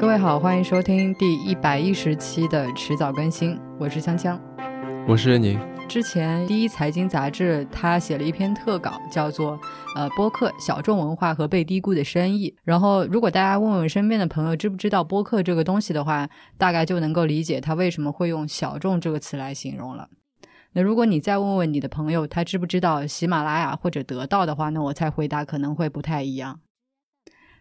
各位好，欢迎收听第一百一十期的迟早更新，我是香香，我是任宁。之前第一财经杂志他写了一篇特稿，叫做《呃播客小众文化和被低估的生意》。然后，如果大家问问身边的朋友知不知道播客这个东西的话，大概就能够理解他为什么会用“小众”这个词来形容了。那如果你再问问你的朋友，他知不知道喜马拉雅或者得到的话，那我猜回答可能会不太一样。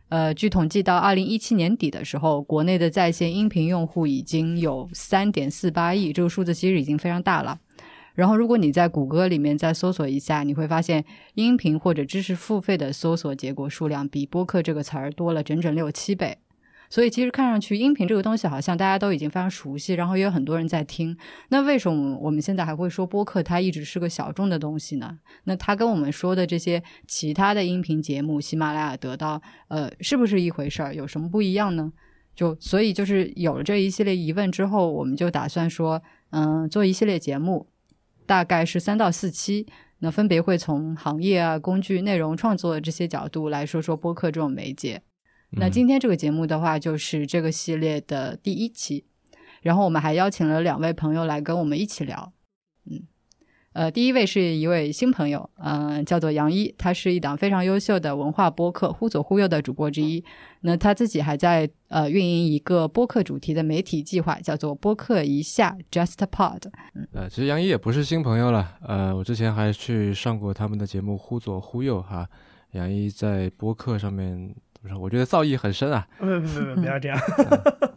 呃，据统计，到二零一七年底的时候，国内的在线音频用户已经有三点四八亿，这个数字其实已经非常大了。然后，如果你在谷歌里面再搜索一下，你会发现音频或者知识付费的搜索结果数量比播客这个词儿多了整整六七倍。所以，其实看上去音频这个东西好像大家都已经非常熟悉，然后也有很多人在听。那为什么我们现在还会说播客它一直是个小众的东西呢？那它跟我们说的这些其他的音频节目，喜马拉雅得到，呃，是不是一回事儿？有什么不一样呢？就所以就是有了这一系列疑问之后，我们就打算说，嗯，做一系列节目，大概是三到四期，那分别会从行业啊、工具、内容创作这些角度来说说播客这种媒介。那今天这个节目的话，就是这个系列的第一期，然后我们还邀请了两位朋友来跟我们一起聊。嗯，呃，第一位是一位新朋友，嗯，叫做杨一，他是一档非常优秀的文化播客《忽左忽右》的主播之一。那他自己还在呃运营一个播客主题的媒体计划，叫做“播客一下 Just Pod”。嗯，呃，其实杨一也不是新朋友了，呃，我之前还去上过他们的节目《忽左忽右》哈。杨一在播客上面。不是，我觉得造诣很深啊！不不不，不要这样。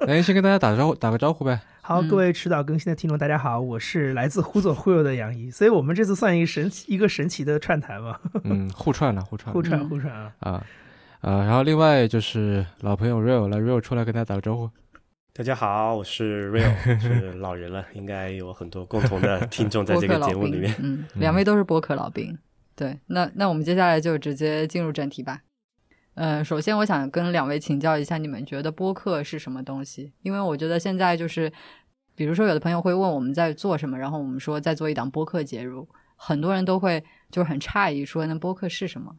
来，先跟大家打个招呼，打个招呼呗。好，各位迟早更新的听众，大家好，我是来自忽左忽右的杨怡。所以我们这次算一个神奇、一个神奇的串台嘛？嗯，互串了，互串，互串，互串啊！啊啊！然后另外就是老朋友 Real，来 Real 出来跟大家打个招呼。大家好，我是 Real，是老人了，应该有很多共同的听众在这个节目里面。嗯，两位都是播客老兵。对，那那我们接下来就直接进入正题吧。呃，首先我想跟两位请教一下，你们觉得播客是什么东西？因为我觉得现在就是，比如说有的朋友会问我们在做什么，然后我们说在做一档播客节目，很多人都会就是很诧异说那播客是什么？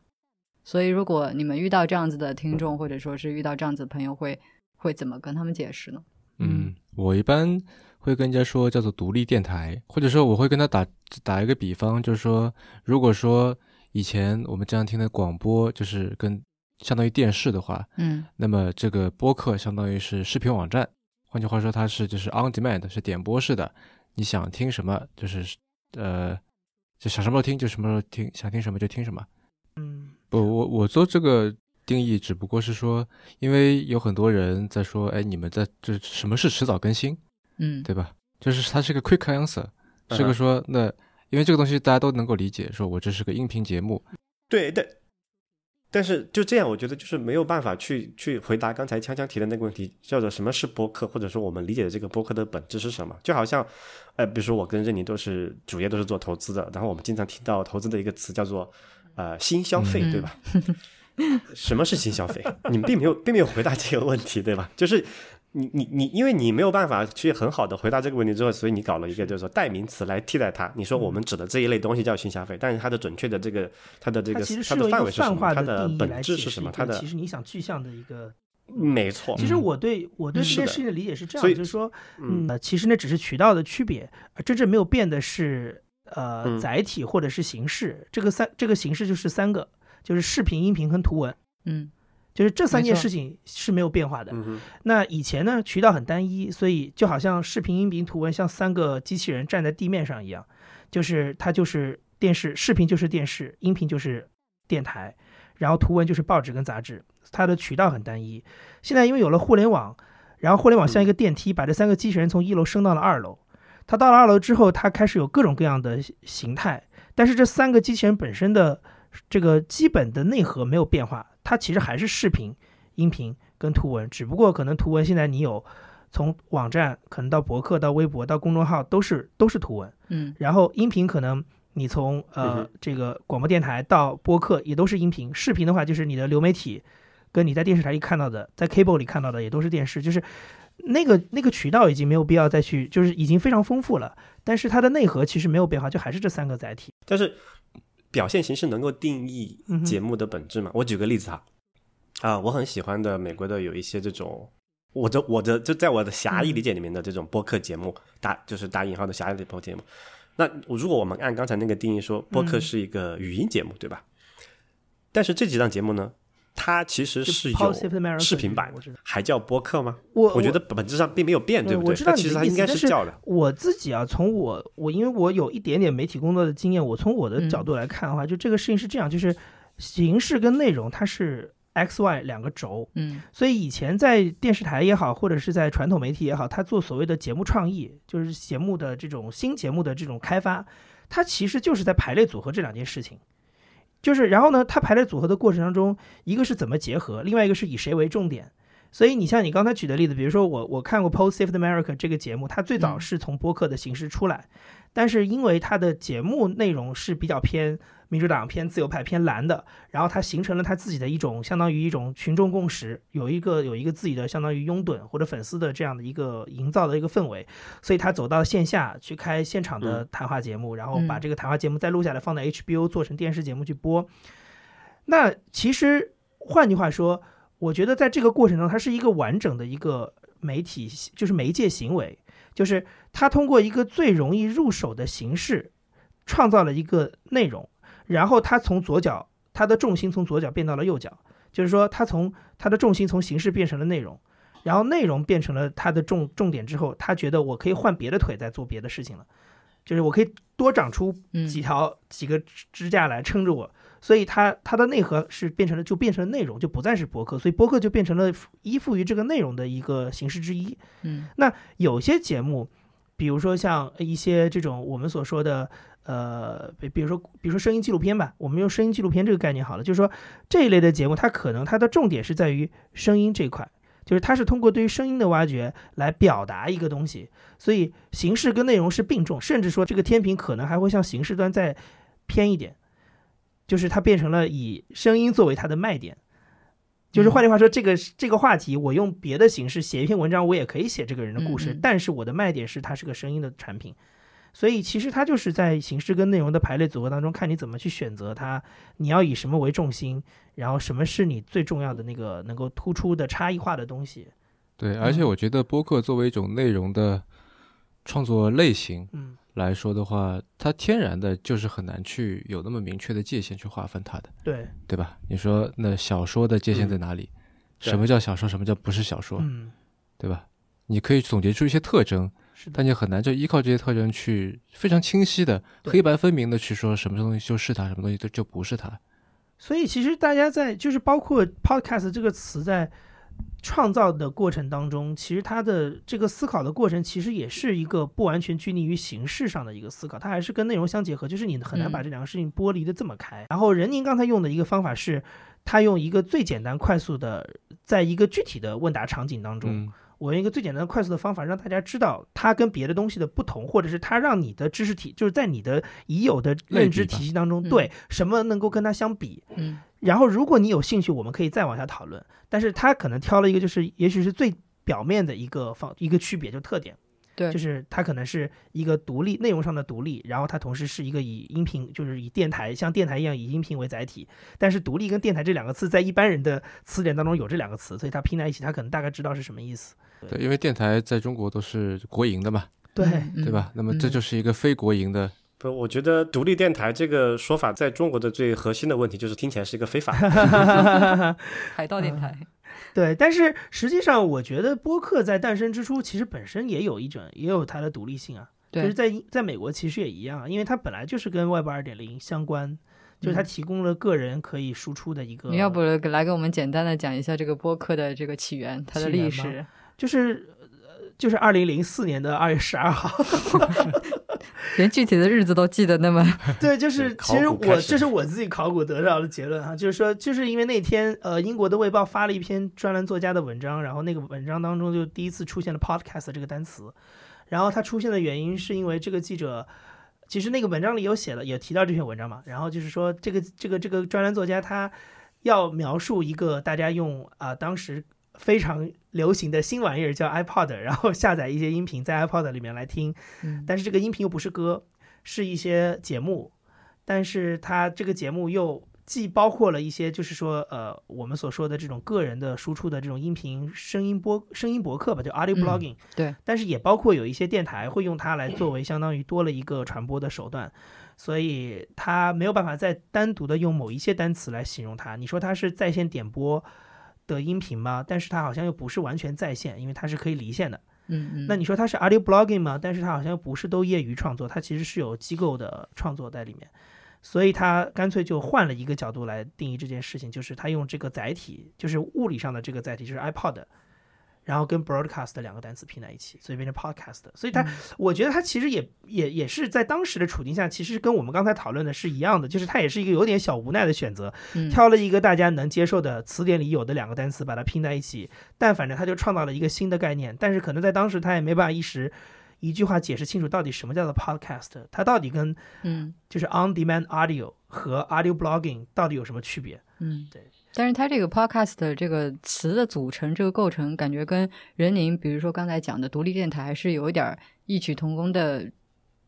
所以如果你们遇到这样子的听众，或者说是遇到这样子的朋友，会会怎么跟他们解释呢？嗯，我一般会跟人家说叫做独立电台，或者说我会跟他打打一个比方，就是说如果说以前我们这样听的广播，就是跟相当于电视的话，嗯，那么这个播客相当于是视频网站，换句话说，它是就是 on demand，是点播式的，你想听什么就是呃，就想什么时候听就什么时候听，想听什么就听什么。嗯，不，我我做这个定义只不过是说，因为有很多人在说，哎，你们在这什么是迟早更新？嗯，对吧？就是它是个 quick answer，是个说那因为这个东西大家都能够理解，说我这是个音频节目。对对。但是就这样，我觉得就是没有办法去去回答刚才锵锵提的那个问题，叫做什么是播客，或者说我们理解的这个播客的本质是什么？就好像，呃，比如说我跟任宁都是主业都是做投资的，然后我们经常听到投资的一个词叫做呃新消费，对吧？什么是新消费？你们并没有并没有回答这个问题，对吧？就是。你你你，因为你没有办法去很好的回答这个问题之后，所以你搞了一个就是说代名词来替代它。你说我们指的这一类东西叫新消费，但是它的准确的这个它的这个它的范围是什么？它的本质是什么？它的其实你想具象的一个没错。其实我对我对这件事情的理解是这样，就是说，嗯，其实那只是渠道的区别，真正没有变的是呃载体或者是形式。这个三这个形式就是三个，就是视频、音频跟图文。嗯。就是这三件事情是没有变化的。那以前呢，渠道很单一，所以就好像视频、音频、图文像三个机器人站在地面上一样，就是它就是电视，视频就是电视，音频就是电台，然后图文就是报纸跟杂志，它的渠道很单一。现在因为有了互联网，然后互联网像一个电梯，把这三个机器人从一楼升到了二楼。它到了二楼之后，它开始有各种各样的形态，但是这三个机器人本身的这个基本的内核没有变化。它其实还是视频、音频跟图文，只不过可能图文现在你有从网站可能到博客到微博到公众号都是都是图文，嗯，然后音频可能你从呃这个广播电台到播客也都是音频，视频的话就是你的流媒体跟你在电视台里看到的，在 cable 里看到的也都是电视，就是那个那个渠道已经没有必要再去，就是已经非常丰富了，但是它的内核其实没有变化，就还是这三个载体，但是。表现形式能够定义节目的本质吗？我举个例子哈，啊，我很喜欢的美国的有一些这种我的我的就在我的狭义理解里面的这种播客节目，打就是打引号的狭义的播客节目。那如果我们按刚才那个定义说，播客是一个语音节目，对吧？但是这几档节目呢，它其实是有视频版，还叫播客吗？我我觉得本质上并没有变，对不对？它其实它应该是叫的。我自己啊，从我我因为我有一点点媒体工作的经验，我从我的角度来看的话，就这个事情是这样，就是形式跟内容它是 X Y 两个轴，嗯，所以以前在电视台也好，或者是在传统媒体也好，他做所谓的节目创意，就是节目的这种新节目的这种开发，它其实就是在排列组合这两件事情。就是，然后呢，它排列组合的过程当中，一个是怎么结合，另外一个是以谁为重点。所以你像你刚才举的例子，比如说我我看过《Post Safe America》这个节目，它最早是从播客的形式出来，但是因为它的节目内容是比较偏。民主党偏自由派偏蓝的，然后他形成了他自己的一种相当于一种群众共识，有一个有一个自己的相当于拥趸或者粉丝的这样的一个营造的一个氛围，所以他走到线下去开现场的谈话节目，然后把这个谈话节目再录下来放在 HBO 做成电视节目去播。那其实换句话说，我觉得在这个过程中，它是一个完整的一个媒体，就是媒介行为，就是他通过一个最容易入手的形式，创造了一个内容。然后他从左脚，他的重心从左脚变到了右脚，就是说他从他的重心从形式变成了内容，然后内容变成了他的重重点之后，他觉得我可以换别的腿在做别的事情了，就是我可以多长出几条几个支架来撑着我，所以它它的内核是变成了就变成了内容，就不再是博客，所以博客就变成了依附于这个内容的一个形式之一。嗯，那有些节目，比如说像一些这种我们所说的。呃，比比如说，比如说声音纪录片吧，我们用声音纪录片这个概念好了，就是说这一类的节目，它可能它的重点是在于声音这块，就是它是通过对于声音的挖掘来表达一个东西，所以形式跟内容是并重，甚至说这个天平可能还会向形式端再偏一点，就是它变成了以声音作为它的卖点，就是换句话说，这个这个话题我用别的形式写一篇文章，我也可以写这个人的故事，但是我的卖点是它是个声音的产品。所以其实它就是在形式跟内容的排列组合当中，看你怎么去选择它，你要以什么为重心，然后什么是你最重要的那个能够突出的差异化的东西。对，而且我觉得播客作为一种内容的创作类型，嗯，来说的话，它天然的就是很难去有那么明确的界限去划分它的。对，对吧？你说那小说的界限在哪里？什么叫小说？什么叫不是小说？嗯，对吧？你可以总结出一些特征。但你很难就依靠这些特征去非常清晰的、黑白分明的去说什么东西就是它，什么东西就就不是它。所以其实大家在就是包括 podcast 这个词在创造的过程当中，其实它的这个思考的过程其实也是一个不完全拘泥于形式上的一个思考，它还是跟内容相结合。就是你很难把这两个事情剥离的这么开。然后任宁刚才用的一个方法是，他用一个最简单快速的，在一个具体的问答场景当中。我用一个最简单的、快速的方法，让大家知道它跟别的东西的不同，或者是它让你的知识体，就是在你的已有的认知体系当中，对什么能够跟它相比。嗯，然后如果你有兴趣，我们可以再往下讨论。但是他可能挑了一个，就是也许是最表面的一个方一个区别，就特点。对，就是它可能是一个独立内容上的独立，然后它同时是一个以音频，就是以电台像电台一样以音频为载体。但是独立跟电台这两个词在一般人的词典当中有这两个词，所以它拼在一起，他可能大概知道是什么意思。对，因为电台在中国都是国营的嘛，对对吧？那么这就是一个非国营的。不，我觉得独立电台这个说法在中国的最核心的问题就是听起来是一个非法。海盗电台。对，但是实际上，我觉得播客在诞生之初，其实本身也有一种，也有它的独立性啊。就是在在美国其实也一样，因为它本来就是跟 Web 二点零相关，就是它提供了个人可以输出的一个。你要不来给我们简单的讲一下这个播客的这个起源，它的历史？就是就是二零零四年的二月十二号。连具体的日子都记得那么 对，就是其实我这是我自己考古得到的结论哈，就是说就是因为那天呃英国的卫报发了一篇专栏作家的文章，然后那个文章当中就第一次出现了 podcast 这个单词，然后它出现的原因是因为这个记者其实那个文章里有写了，也提到这篇文章嘛，然后就是说这个这个这个专栏作家他要描述一个大家用啊当时。非常流行的新玩意儿叫 iPod，然后下载一些音频在 iPod 里面来听，但是这个音频又不是歌，是一些节目，但是它这个节目又既包括了一些就是说呃我们所说的这种个人的输出的这种音频声音播声音博客吧，就 audio blogging，对，但是也包括有一些电台会用它来作为相当于多了一个传播的手段。所以它没有办法再单独的用某一些单词来形容它。你说它是在线点播的音频吗？但是它好像又不是完全在线，因为它是可以离线的。嗯嗯。那你说它是 audio blogging 吗？但是它好像又不是都业余创作，它其实是有机构的创作在里面。所以它干脆就换了一个角度来定义这件事情，就是它用这个载体，就是物理上的这个载体，就是 iPod。然后跟 broadcast 两个单词拼在一起，所以变成 podcast。所以它，我觉得它其实也也也是在当时的处境下，其实跟我们刚才讨论的是一样的，就是它也是一个有点小无奈的选择，挑了一个大家能接受的词典里有的两个单词，把它拼在一起。但反正它就创造了一个新的概念，但是可能在当时他也没办法一时一句话解释清楚到底什么叫做 podcast，它到底跟嗯就是 on demand audio 和 audio blogging 到底有什么区别？嗯，对。但是它这个 podcast 这个词的组成，这个构成，感觉跟人宁，比如说刚才讲的独立电台，是有一点异曲同工的。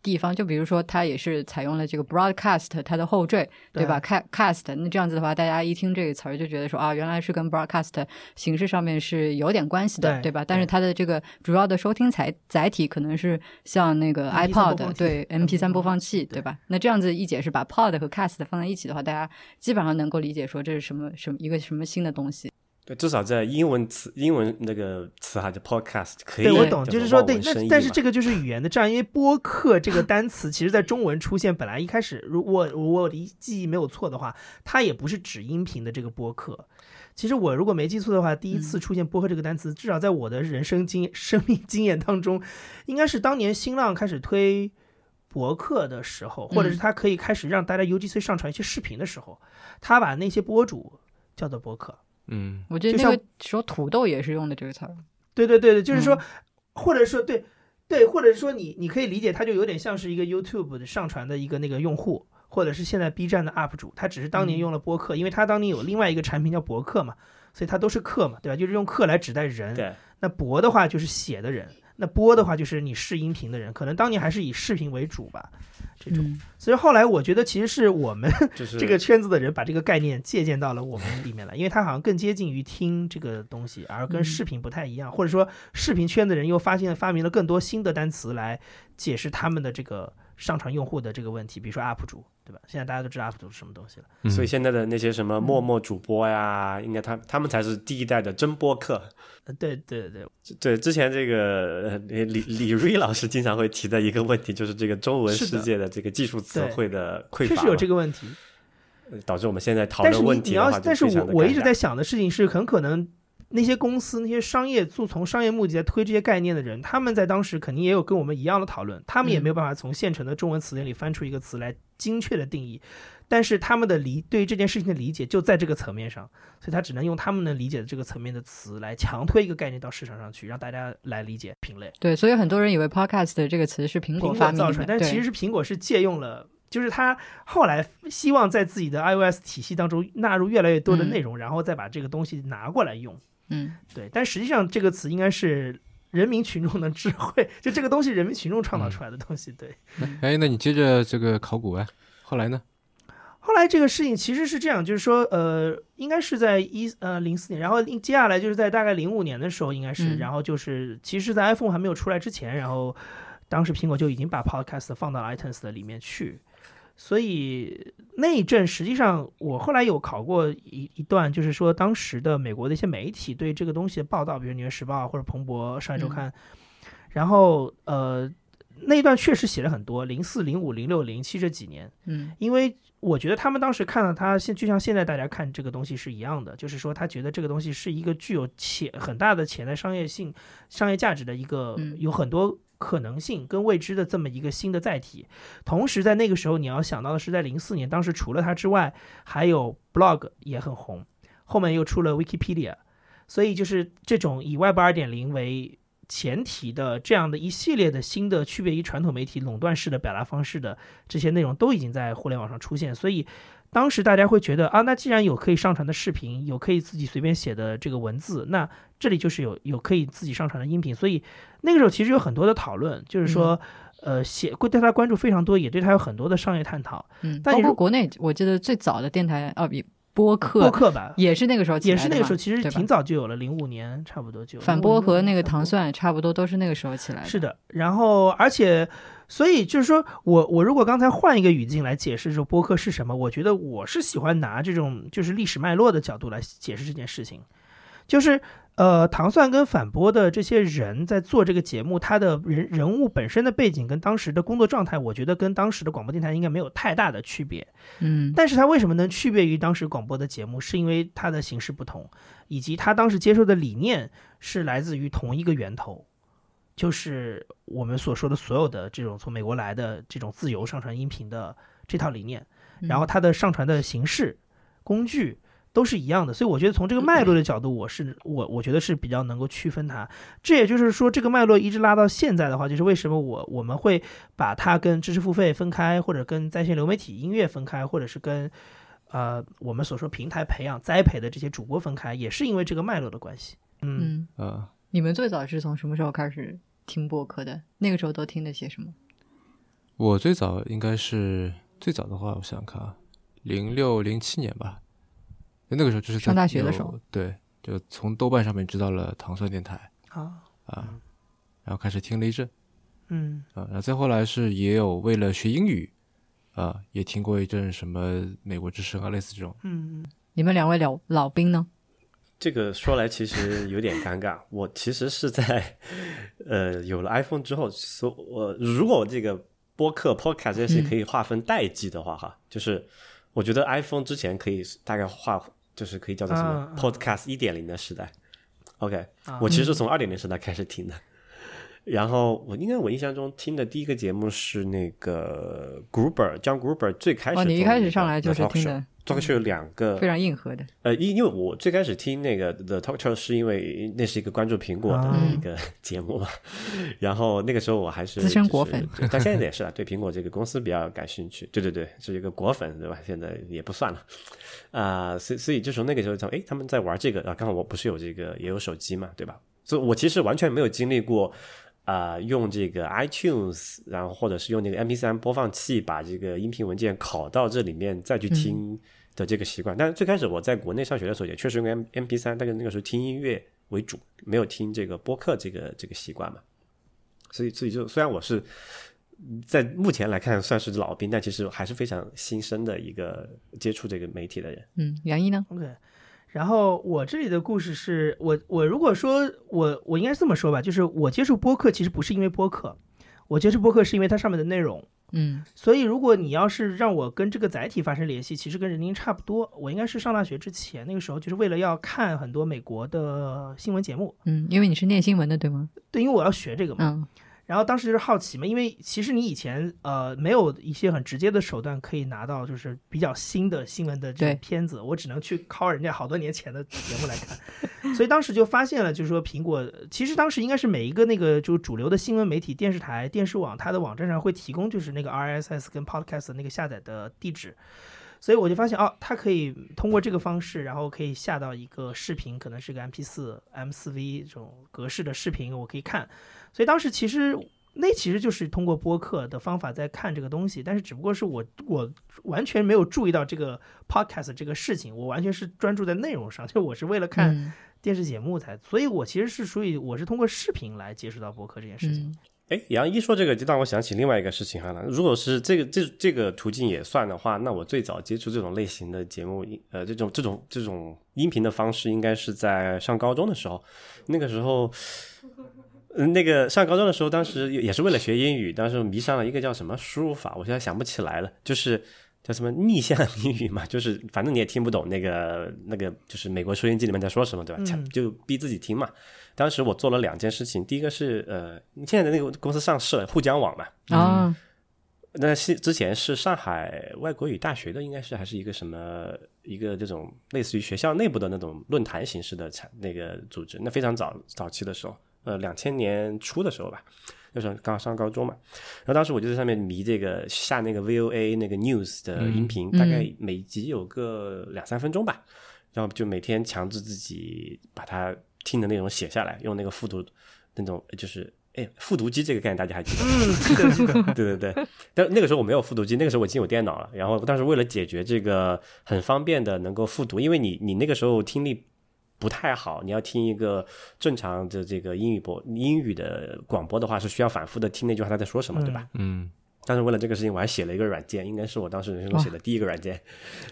地方就比如说，它也是采用了这个 broadcast 它的后缀，对吧？cast 那这样子的话，大家一听这个词儿就觉得说啊，原来是跟 broadcast 形式上面是有点关系的，对吧？但是它的这个主要的收听载载体可能是像那个 iPod，对 MP 三播放器，对吧？那这样子一解释，把 pod 和 cast 放在一起的话，大家基本上能够理解说这是什么什么一个什么新的东西。对，至少在英文词、英文那个词哈，叫 podcast，可以。对，我懂，就是说，对，那但是这个就是语言的障碍，因为播客这个单词，其实在中文出现，本来一开始，如果我的记忆没有错的话，它也不是指音频的这个播客。其实我如果没记错的话，第一次出现播客这个单词，至少在我的人生经生命经验当中，应该是当年新浪开始推博客的时候，或者是他可以开始让大家 UGC 上传一些视频的时候，他把那些博主叫做播客。嗯，我觉得那个时候土豆也是用的这个词儿。对对对对，就是说，或者说对对，或者说你你可以理解，它就有点像是一个 YouTube 的上传的一个那个用户，或者是现在 B 站的 UP 主，他只是当年用了播客，因为他当年有另外一个产品叫博客嘛，所以它都是客嘛，对吧？就是用客来指代人。对。那博的话就是写的人，那播的话就是你试音频的人，可能当年还是以视频为主吧。这种，所以后来我觉得其实是我们这个圈子的人把这个概念借鉴到了我们里面来，因为它好像更接近于听这个东西，而跟视频不太一样，或者说视频圈的人又发现发明了更多新的单词来解释他们的这个上传用户的这个问题，比如说 UP 主。对吧？现在大家都知道 UP 主是什么东西了，所以现在的那些什么陌陌主播呀，应该他他们才是第一代的真播客。对对对对，之前这个李李瑞老师经常会提的一个问题，就是这个中文世界的这个技术词汇的匮乏，确实有这个问题，导致我们现在讨论问题的话，但是我我一直在想的事情是，很可能那些公司、那些商业做从商业目的在推这些概念的人，他们在当时肯定也有跟我们一样的讨论，他们也没有办法从现成的中文词典里翻出一个词来。精确的定义，但是他们的理对于这件事情的理解就在这个层面上，所以他只能用他们能理解的这个层面的词来强推一个概念到市场上去，让大家来理解品类。对，所以很多人以为 podcast 这个词是苹果发明造出来，但其实是苹果是借用了，就是他后来希望在自己的 iOS 体系当中纳入越来越多的内容，然后再把这个东西拿过来用。嗯，对，但实际上这个词应该是。人民群众的智慧，就这个东西，人民群众创造出来的东西。对，哎，那你接着这个考古啊，后来呢？后来这个事情其实是这样，就是说，呃，应该是在一呃零四年，然后接下来就是在大概零五年的时候，应该是，然后就是其实，在 iPhone 还没有出来之前，然后当时苹果就已经把 Podcast 放到 iTunes 的里面去。所以那一阵，实际上我后来有考过一一段，就是说当时的美国的一些媒体对这个东西的报道，比如《纽约时报》或者《彭博商业周刊》，然后呃那一段确实写了很多，零四、零五、零六、零七这几年，嗯，因为我觉得他们当时看到它现就像现在大家看这个东西是一样的，就是说他觉得这个东西是一个具有潜很大的潜在商业性、商业价值的一个，有很多。可能性跟未知的这么一个新的载体，同时在那个时候你要想到的是，在零四年，当时除了它之外，还有 blog 也很红，后面又出了 Wikipedia，所以就是这种以 Web 二点零为前提的这样的一系列的新的区别于传统媒体垄断式的表达方式的这些内容都已经在互联网上出现，所以。当时大家会觉得啊，那既然有可以上传的视频，有可以自己随便写的这个文字，那这里就是有有可以自己上传的音频。所以那个时候其实有很多的讨论，就是说，呃，写会对他关注非常多，也对他有很多的商业探讨。嗯，但包括国内，我记得最早的电台哦，比播客播客吧，也是那个时候也是那个时候，其实挺早就有了，零五年差不多就反播和那个糖蒜差不多都是那个时候起来的。是的，然后而且，所以就是说我我如果刚才换一个语境来解释说播客是什么，我觉得我是喜欢拿这种就是历史脉络的角度来解释这件事情，就是呃，糖蒜跟反播的这些人在做这个节目，他的人人物本身的背景跟当时的工作状态，我觉得跟当时的广播电台应该没有太大的区别。嗯，但是他为什么能区别于当时广播的节目，是因为它的形式不同，以及他当时接受的理念是来自于同一个源头，就是我们所说的所有的这种从美国来的这种自由上传音频的这套理念，嗯然后它的上传的形式、工具都是一样的，所以我觉得从这个脉络的角度，我是我我觉得是比较能够区分它。这也就是说，这个脉络一直拉到现在的话，就是为什么我我们会把它跟知识付费分开，或者跟在线流媒体音乐分开，或者是跟呃我们所说平台培养栽培的这些主播分开，也是因为这个脉络的关系。嗯，嗯，啊，你们最早是从什么时候开始听播客的？那个时候都听的些什么？我最早应该是最早的话，我想想看啊，零六零七年吧，那个时候就是在上大学的时候，对，就从豆瓣上面知道了糖蒜电台啊，啊，然后开始听了一阵嗯啊，然后再后来是也有为了学英语啊，也听过一阵什么美国之声啊，类似这种，嗯你们两位老老兵呢？这个说来其实有点尴尬。我其实是在呃有了 iPhone 之后，所我如果这个播客 podcast 这些事情可以划分代际的话，哈，就是我觉得 iPhone 之前可以大概划，就是可以叫做什么、podcast 一点零的时代。OK，、啊我其实是从二点零时代开始听的。然后我应该我印象中听的第一个节目是那个 Gruber John Gruber 最开始哦，你一开始上来就是听的 Talk Show 有两个非常硬核的，呃，因因为我最开始听那个 The Talk Show 是因为那是一个关注苹果的啊一个节目嘛，然后那个时候我还是资深果粉对但现在也是啊，对苹果这个公司比较感兴趣。对对对，是一个果粉对吧？现在也不算了啊、所以所以就从那个时候讲，诶，他们在玩这个啊，刚好我不是有这个也有手机嘛，对吧？所以我其实完全没有经历过。啊、用这个 iTunes，然后或者是用那个 MP3 播放器把这个音频文件拷到这里面再去听的这个习惯。但是最开始我在国内上学的时候，也确实用 M MP3，但是那个时候听音乐为主，没有听这个播客这个这个习惯嘛。所以，所以就虽然我是在目前来看算是老兵，但其实还是非常新生的一个接触这个媒体的人。嗯，杨一呢？，OK。然后我这里的故事是我我如果说我我应该是这么说吧，就是我接触播客其实不是因为播客，我接触播客是因为它上面的内容。嗯所以，如果你要是让我跟这个载体发生联系，其实跟人宁差不多。我应该是上大学之前，那个时候就是为了要看很多美国的新闻节目，嗯，因为你是念新闻的，对吗？对，因为我要学这个嘛。嗯然后当时就是好奇嘛，因为其实你以前呃没有一些很直接的手段可以拿到就是比较新的新闻的这对种片子，我只能去靠人家好多年前的节目来看，所以当时就发现了，就是说苹果其实当时应该是每一个那个就主流的新闻媒体、电视台、电视网，它的网站上会提供就是那个 RSS 跟 Podcast 的那个下载的地址。所以我就发现哦，它可以通过这个方式，然后可以下到一个视频，可能是个 MP 四、M 四 V 这种格式的视频，我可以看。所以当时其实那其实就是通过播客的方法在看这个东西，但是只不过是我我完全没有注意到这个 podcast 这个事情，我完全是专注在内容上，就我是为了看嗯电视节目才，所以我其实是属于我是通过视频来接触到播客这件事情。嗯哎，杨一说这个，就让我想起另外一个事情哈。如果是这个这这个途径也算的话，那我最早接触这种类型的节目，呃，这种这种这种音频的方式，应该是在上高中的时候。那个时候，嗯，那个上高中的时候，当时也是为了学英语，当时迷上了一个叫什么输入法，我现在想不起来了，就是叫什么逆向英语嘛，就是反正你也听不懂那个那个，就是美国收音机里面在说什么，对吧？嗯就逼自己听嘛。当时我做了两件事情，第一个是呃，现在的那个公司上市了，沪江网嘛，啊，那是之前是上海外国语大学的，应该是还是一个什么一个这种类似于学校内部的那种论坛形式的产那个组织，那非常早早期的时候，呃，两千年初的时候吧，那时候刚上高中嘛，然后当时我就在上面迷这个下那个 VOA 那个 news 的音频，大概每集有个两三分钟吧，然后就每天强制自己把它听的内容写下来，用那个复读那种就是哎，复读机这个概念大家还记得？嗯，是的，是的，对对对。但那个时候我没有复读机，那个时候我已经有电脑了。然后，当时为了解决这个很方便的能够复读，因为你你那个时候听力不太好，你要听一个正常的这个英语播英语的广播的话，是需要反复的听那句话他在说什么，对吧？嗯。但是为了这个事情，我还写了一个软件，应该是我当时人生中写的第一个软件，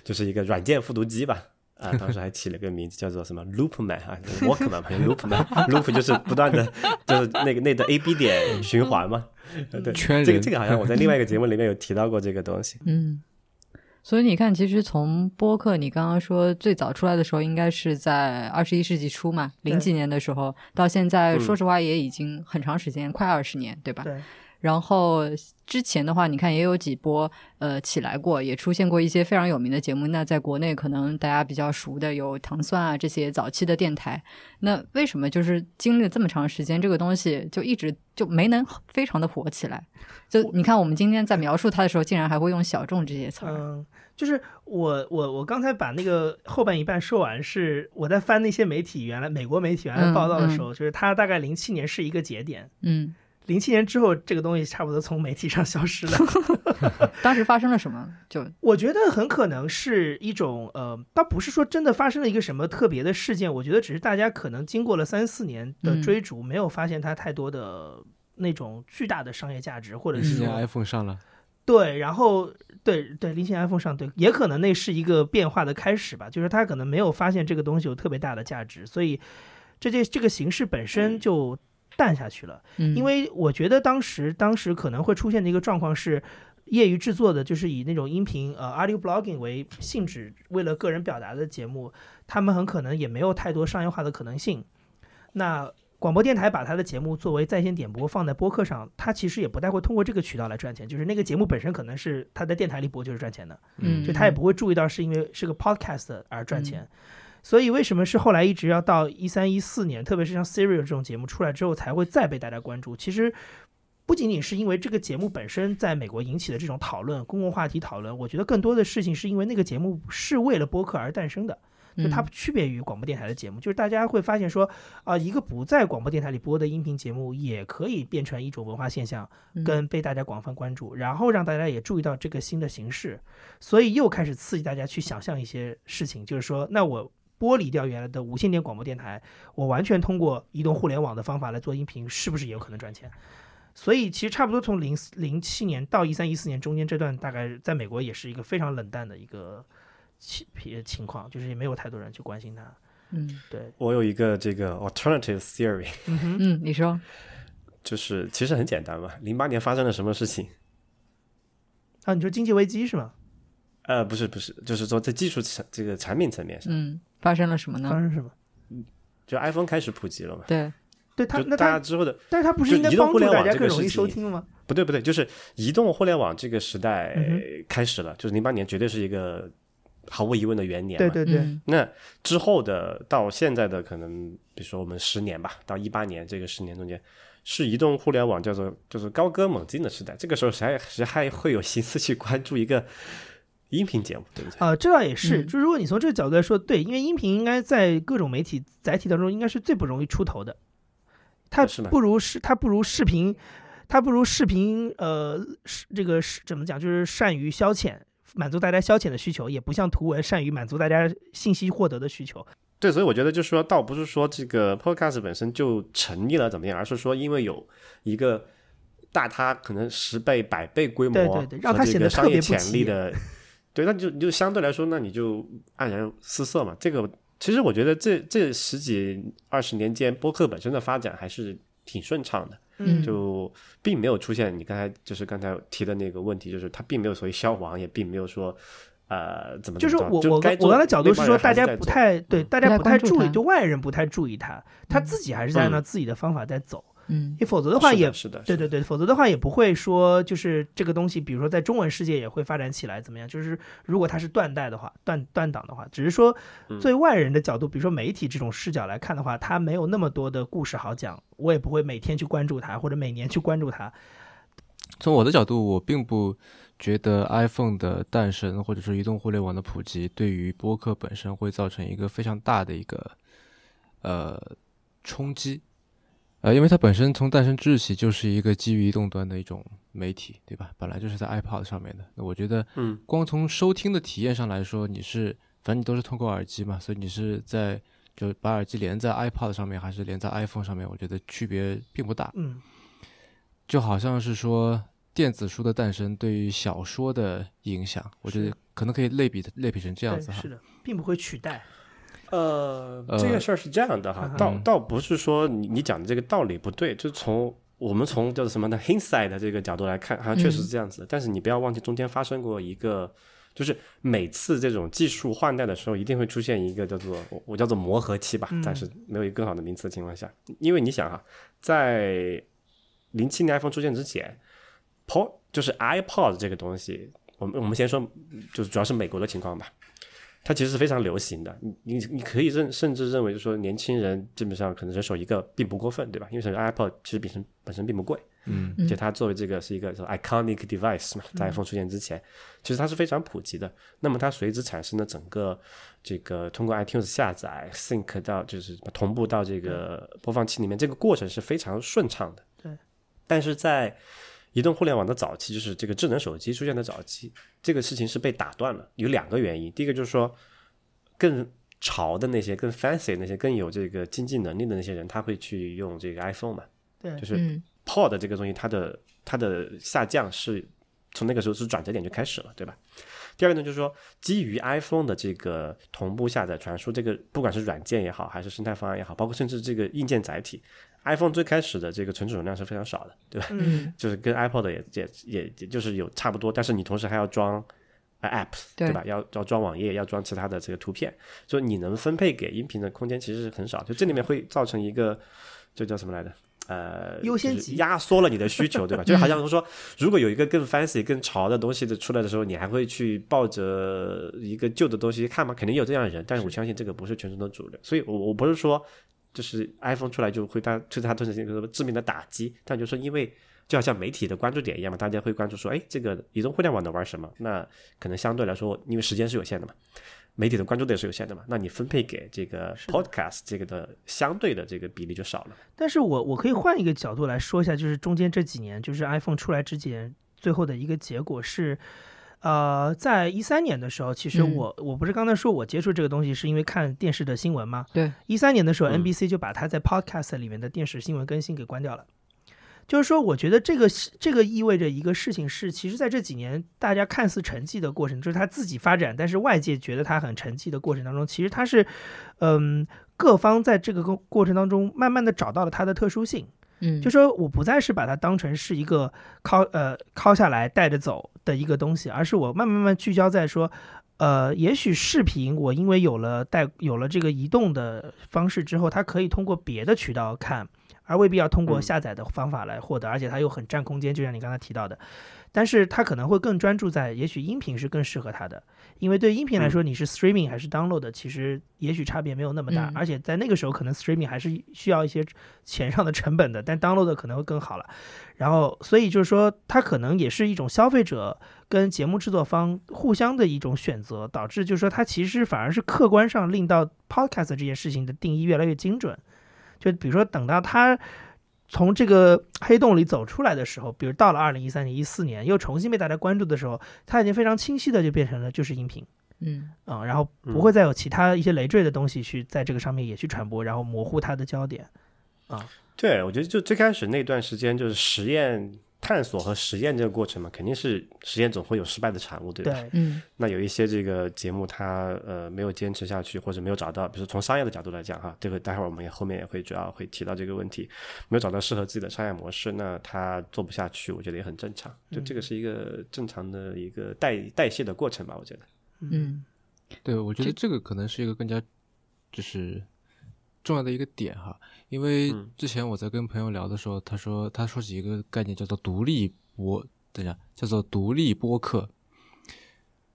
就是一个软件复读机吧。啊，当时还起了个名字叫做什么 Loopman 啊，Walkman 嘛，Loopman，Loop 就是不断的，就是那个那个 A B 点循环嘛。对，这个这个好像我在另外一个节目里面有提到过这个东西。嗯，所以你看，其实从播客，你刚刚说最早出来的时候，应该是在二十一世纪初嘛，零几年的时候，到现在，说实话也已经很长时间，快二十年，对吧？对。然后之前的话，你看也有几波呃起来过，也出现过一些非常有名的节目。那在国内可能大家比较熟的有糖蒜啊这些早期的电台。那为什么就是经历了这么长时间，这个东西就一直就没能非常的火起来？就你看我们今天在描述它的时候，竟然还会用小众这些词儿。嗯，就是我我我刚才把那个后半一半说完，是我在翻那些媒体原来美国媒体原来报道的时候，就是它大概零七年是一个节点。嗯。零七年之后，这个东西差不多从媒体上消失了。当时发生了什么？就我觉得很可能是一种呃，倒不是说真的发生了一个什么特别的事件。我觉得只是大家可能经过了三四年的追逐，没有发现它太多的那种巨大的商业价值，或者是说 iPhone 上了。对，然后对对，零七 iPhone 上对，也可能那是一个变化的开始吧。就是他可能没有发现这个东西有特别大的价值，所以这件这个形式本身就。淡下去了，因为我觉得当时当时可能会出现的一个状况是，业余制作的，就是以那种音频呃 audio blogging 为性质，为了个人表达的节目，他们很可能也没有太多商业化的可能性。那广播电台把他的节目作为在线点播放在播客上，他其实也不太会通过这个渠道来赚钱，就是那个节目本身可能是他在电台里播就是赚钱的，嗯，就他也不会注意到是因为是个 podcast 而赚钱。所以，为什么是后来一直要到一三一四年，特别是像 Serial 这种节目出来之后，才会再被大家关注？其实不仅仅是因为这个节目本身在美国引起的这种讨论、公共话题讨论，我觉得更多的事情是因为那个节目是为了播客而诞生的，就它区别于广播电台的节目，就是大家会发现说，啊，一个不在广播电台里播的音频节目也可以变成一种文化现象，跟被大家广泛关注，然后让大家也注意到这个新的形式，所以又开始刺激大家去想象一些事情，就是说，那我。剥离掉原来的无线电广播电台，我完全通过移动互联网的方法来做音频，是不是也有可能赚钱？所以其实差不多从零零七年到一三一四年中间这段，大概在美国也是一个非常冷淡的一个情情况，就是也没有太多人去关心它。嗯，对我有一个这个 alternative theory。嗯，你说，就是其实很简单嘛，零八年发生了什么事情？啊，你说经济危机是吗？呃，不是不是，就是说在技术层这个产品层面上，嗯。发生了什么呢？发生什么？就 iPhone 开始普及了嘛？对，对，它那它之后的，但是它不是应该帮助大家更容易收听吗？不对不对，就是移动互联网这个时代开始了，就是零八年绝对是一个毫无疑问的元年。对对对。那之后的到现在的可能，比如说我们十年吧，到一八年这个十年中间，是移动互联网叫做就是高歌猛进的时代。这个时候谁谁还会有心思去关注一个？音频节目对不对？啊，这倒也是。就如果你从这个角度来说，对，因为音频应该在各种媒体载体当中，应该是最不容易出头的。它不如视，它不如视频，它不如视频。呃，这个是怎么讲？就是善于消遣，满足大家消遣的需求，也不像图文善于满足大家信息获得的需求。对，所以我觉得就是说，倒不是说这个 Podcast 本身就成立了怎么样，而是说因为有一个大它可能十倍、百倍规模，对对对，让它显得特别潜力的。对，那就就相对来说，那你就黯然失色嘛。这个其实我觉得这这十几二十年间，播客本身的发展还是挺顺畅的，嗯，就并没有出现你刚才就是刚才提的那个问题，就是它并没有所谓消亡，也并没有说呃怎么就是我我我刚才角度是说，大家不太对，大家不太注意，就外人不太注意他，他自己还是在按照自己的方法在走。嗯，你否则的话也是的，对对对，否则的话也不会说就是这个东西，比如说在中文世界也会发展起来怎么样？就是如果它是断代的话，断断档的话，只是说作为外人的角度，比如说媒体这种视角来看的话，它没有那么多的故事好讲，我也不会每天去关注它或者每年去关注它。从我的角度，我并不觉得 iPhone 的诞生或者说移动互联网的普及对于播客本身会造成一个非常大的一个呃冲击。呃，因为它本身从诞生之日起就是一个基于移动端的一种媒体，对吧？本来就是在 iPod 上面的。那我觉得，嗯，光从收听的体验上来说，你是反正你都是通过耳机嘛，所以你是在就把耳机连在 iPod 上面还是连在 iPhone 上面，我觉得区别并不大。嗯，就好像是说电子书的诞生对于小说的影响，我觉得可能可以类比类比成这样子哈。是的，并不会取代。呃，这个事儿是这样的哈，倒倒不是说你你讲的这个道理不对，就是从我们从叫做什么呢，hindsight 的这个角度来看，好像确实是这样子。但是你不要忘记中间发生过一个，就是每次这种技术换代的时候，一定会出现一个叫做我我叫做磨合期吧，暂时没有一个更好的名词的情况下，因为你想哈，在零七年 iPhone 出现之前，pod 就是 iPod 这个东西，我们我们先说，就是主要是美国的情况吧。它其实是非常流行的，你你你可以认甚至认为，就是说年轻人基本上可能人手一个并不过分，对吧？因为整个 iPod 其实本身本身并不贵，嗯，而且它作为这个是一个 iconic device 嘛，在 iPhone 出现之前，其实它是非常普及的。那么它随之产生的整个这个通过 iTunes 下载 sync 到就是同步到这个播放器里面，这个过程是非常顺畅的。对，但是在移动互联网的早期，就是这个智能手机出现的早期，这个事情是被打断了。有两个原因，第一个就是说，更潮的那些、更 fancy 那些、更有这个经济能力的那些人，他会去用这个 iPhone 嘛？对，就是 Pod 这个东西，它的它的下降是从那个时候是转折点就开始了，对吧？第二个呢，就是说基于 iPhone 的这个同步下载传输，这个不管是软件也好，还是生态方案也好，包括甚至这个硬件载体。iPhone 最开始的这个存储容量是非常少的，对吧？嗯，就是跟 iPod 也也也也就是有差不多，但是你同时还要装 App，对吧？要要装网页，要装其他的这个图片，所以你能分配给音频的空间其实是很少，就这里面会造成一个，这叫什么来着？呃，优先级压缩了你的需求，对吧？就 好像说，如果有一个更 fancy、更潮的东西的出来的时候，你还会去抱着一个旧的东西看吗？肯定有这样的人，但是我相信这个不是全中的主流，所以我我不是说。就是 iPhone 出来就会它对它造成一个致命的打击，但就是说，因为就好像媒体的关注点一样嘛，大家会关注说，哎，这个移动互联网能玩什么？那可能相对来说，因为时间是有限的嘛，媒体的关注点是有限的嘛，那你分配给这个 Podcast 这个的相对的这个比例就少了。但是我我可以换一个角度来说一下，就是中间这几年，就是 iPhone 出来之前，最后的一个结果是。呃，在一三年的时候，其实我我不是刚才说我接触这个东西是因为看电视的新闻吗？对，一三年的时候，NBC 就把它在 Podcast 里面的电视新闻更新给关掉了。就是说，我觉得这个这个意味着一个事情是，其实在这几年大家看似沉寂的过程，就是它自己发展，但是外界觉得它很沉寂的过程当中，其实它是，嗯，各方在这个过过程当中慢慢的找到了它的特殊性。嗯，就说我不再是把它当成是一个拷呃拷下来带着走的一个东西，而是我慢慢慢聚焦在说，呃，也许视频我因为有了带有了这个移动的方式之后，它可以通过别的渠道看，而未必要通过下载的方法来获得，而且它又很占空间，就像你刚才提到的。但是他可能会更专注在，也许音频是更适合他的，因为对音频来说，你是 streaming 还是 download，其实也许差别没有那么大，而且在那个时候可能 streaming 还是需要一些钱上的成本的，但 download 可能会更好了。然后，所以就是说，它可能也是一种消费者跟节目制作方互相的一种选择，导致就是说，它其实反而是客观上令到 podcast 这件事情的定义越来越精准。就比如说，等到它。从这个黑洞里走出来的时候，比如到了二零一三年、一四年，又重新被大家关注的时候，它已经非常清晰的就变成了就是音频，嗯嗯，然后不会再有其他一些累赘的东西去在这个上面也去传播，然后模糊它的焦点，啊，对，我觉得就最开始那段时间就是实验。探索和实验这个过程嘛，肯定是实验总会有失败的产物，对吧？对，嗯。那有一些这个节目，它呃没有坚持下去，或者没有找到，比如从商业的角度来讲哈，这个待会儿我们也后面也会主要会提到这个问题，没有找到适合自己的商业模式，那它做不下去，我觉得也很正常。就这个是一个正常的一个代代谢的过程吧，我觉得。嗯，对，我觉得这个可能是一个更加就是重要的一个点哈。因为之前我在跟朋友聊的时候，他说他说起一个概念叫做独立播，等一下叫做独立播客。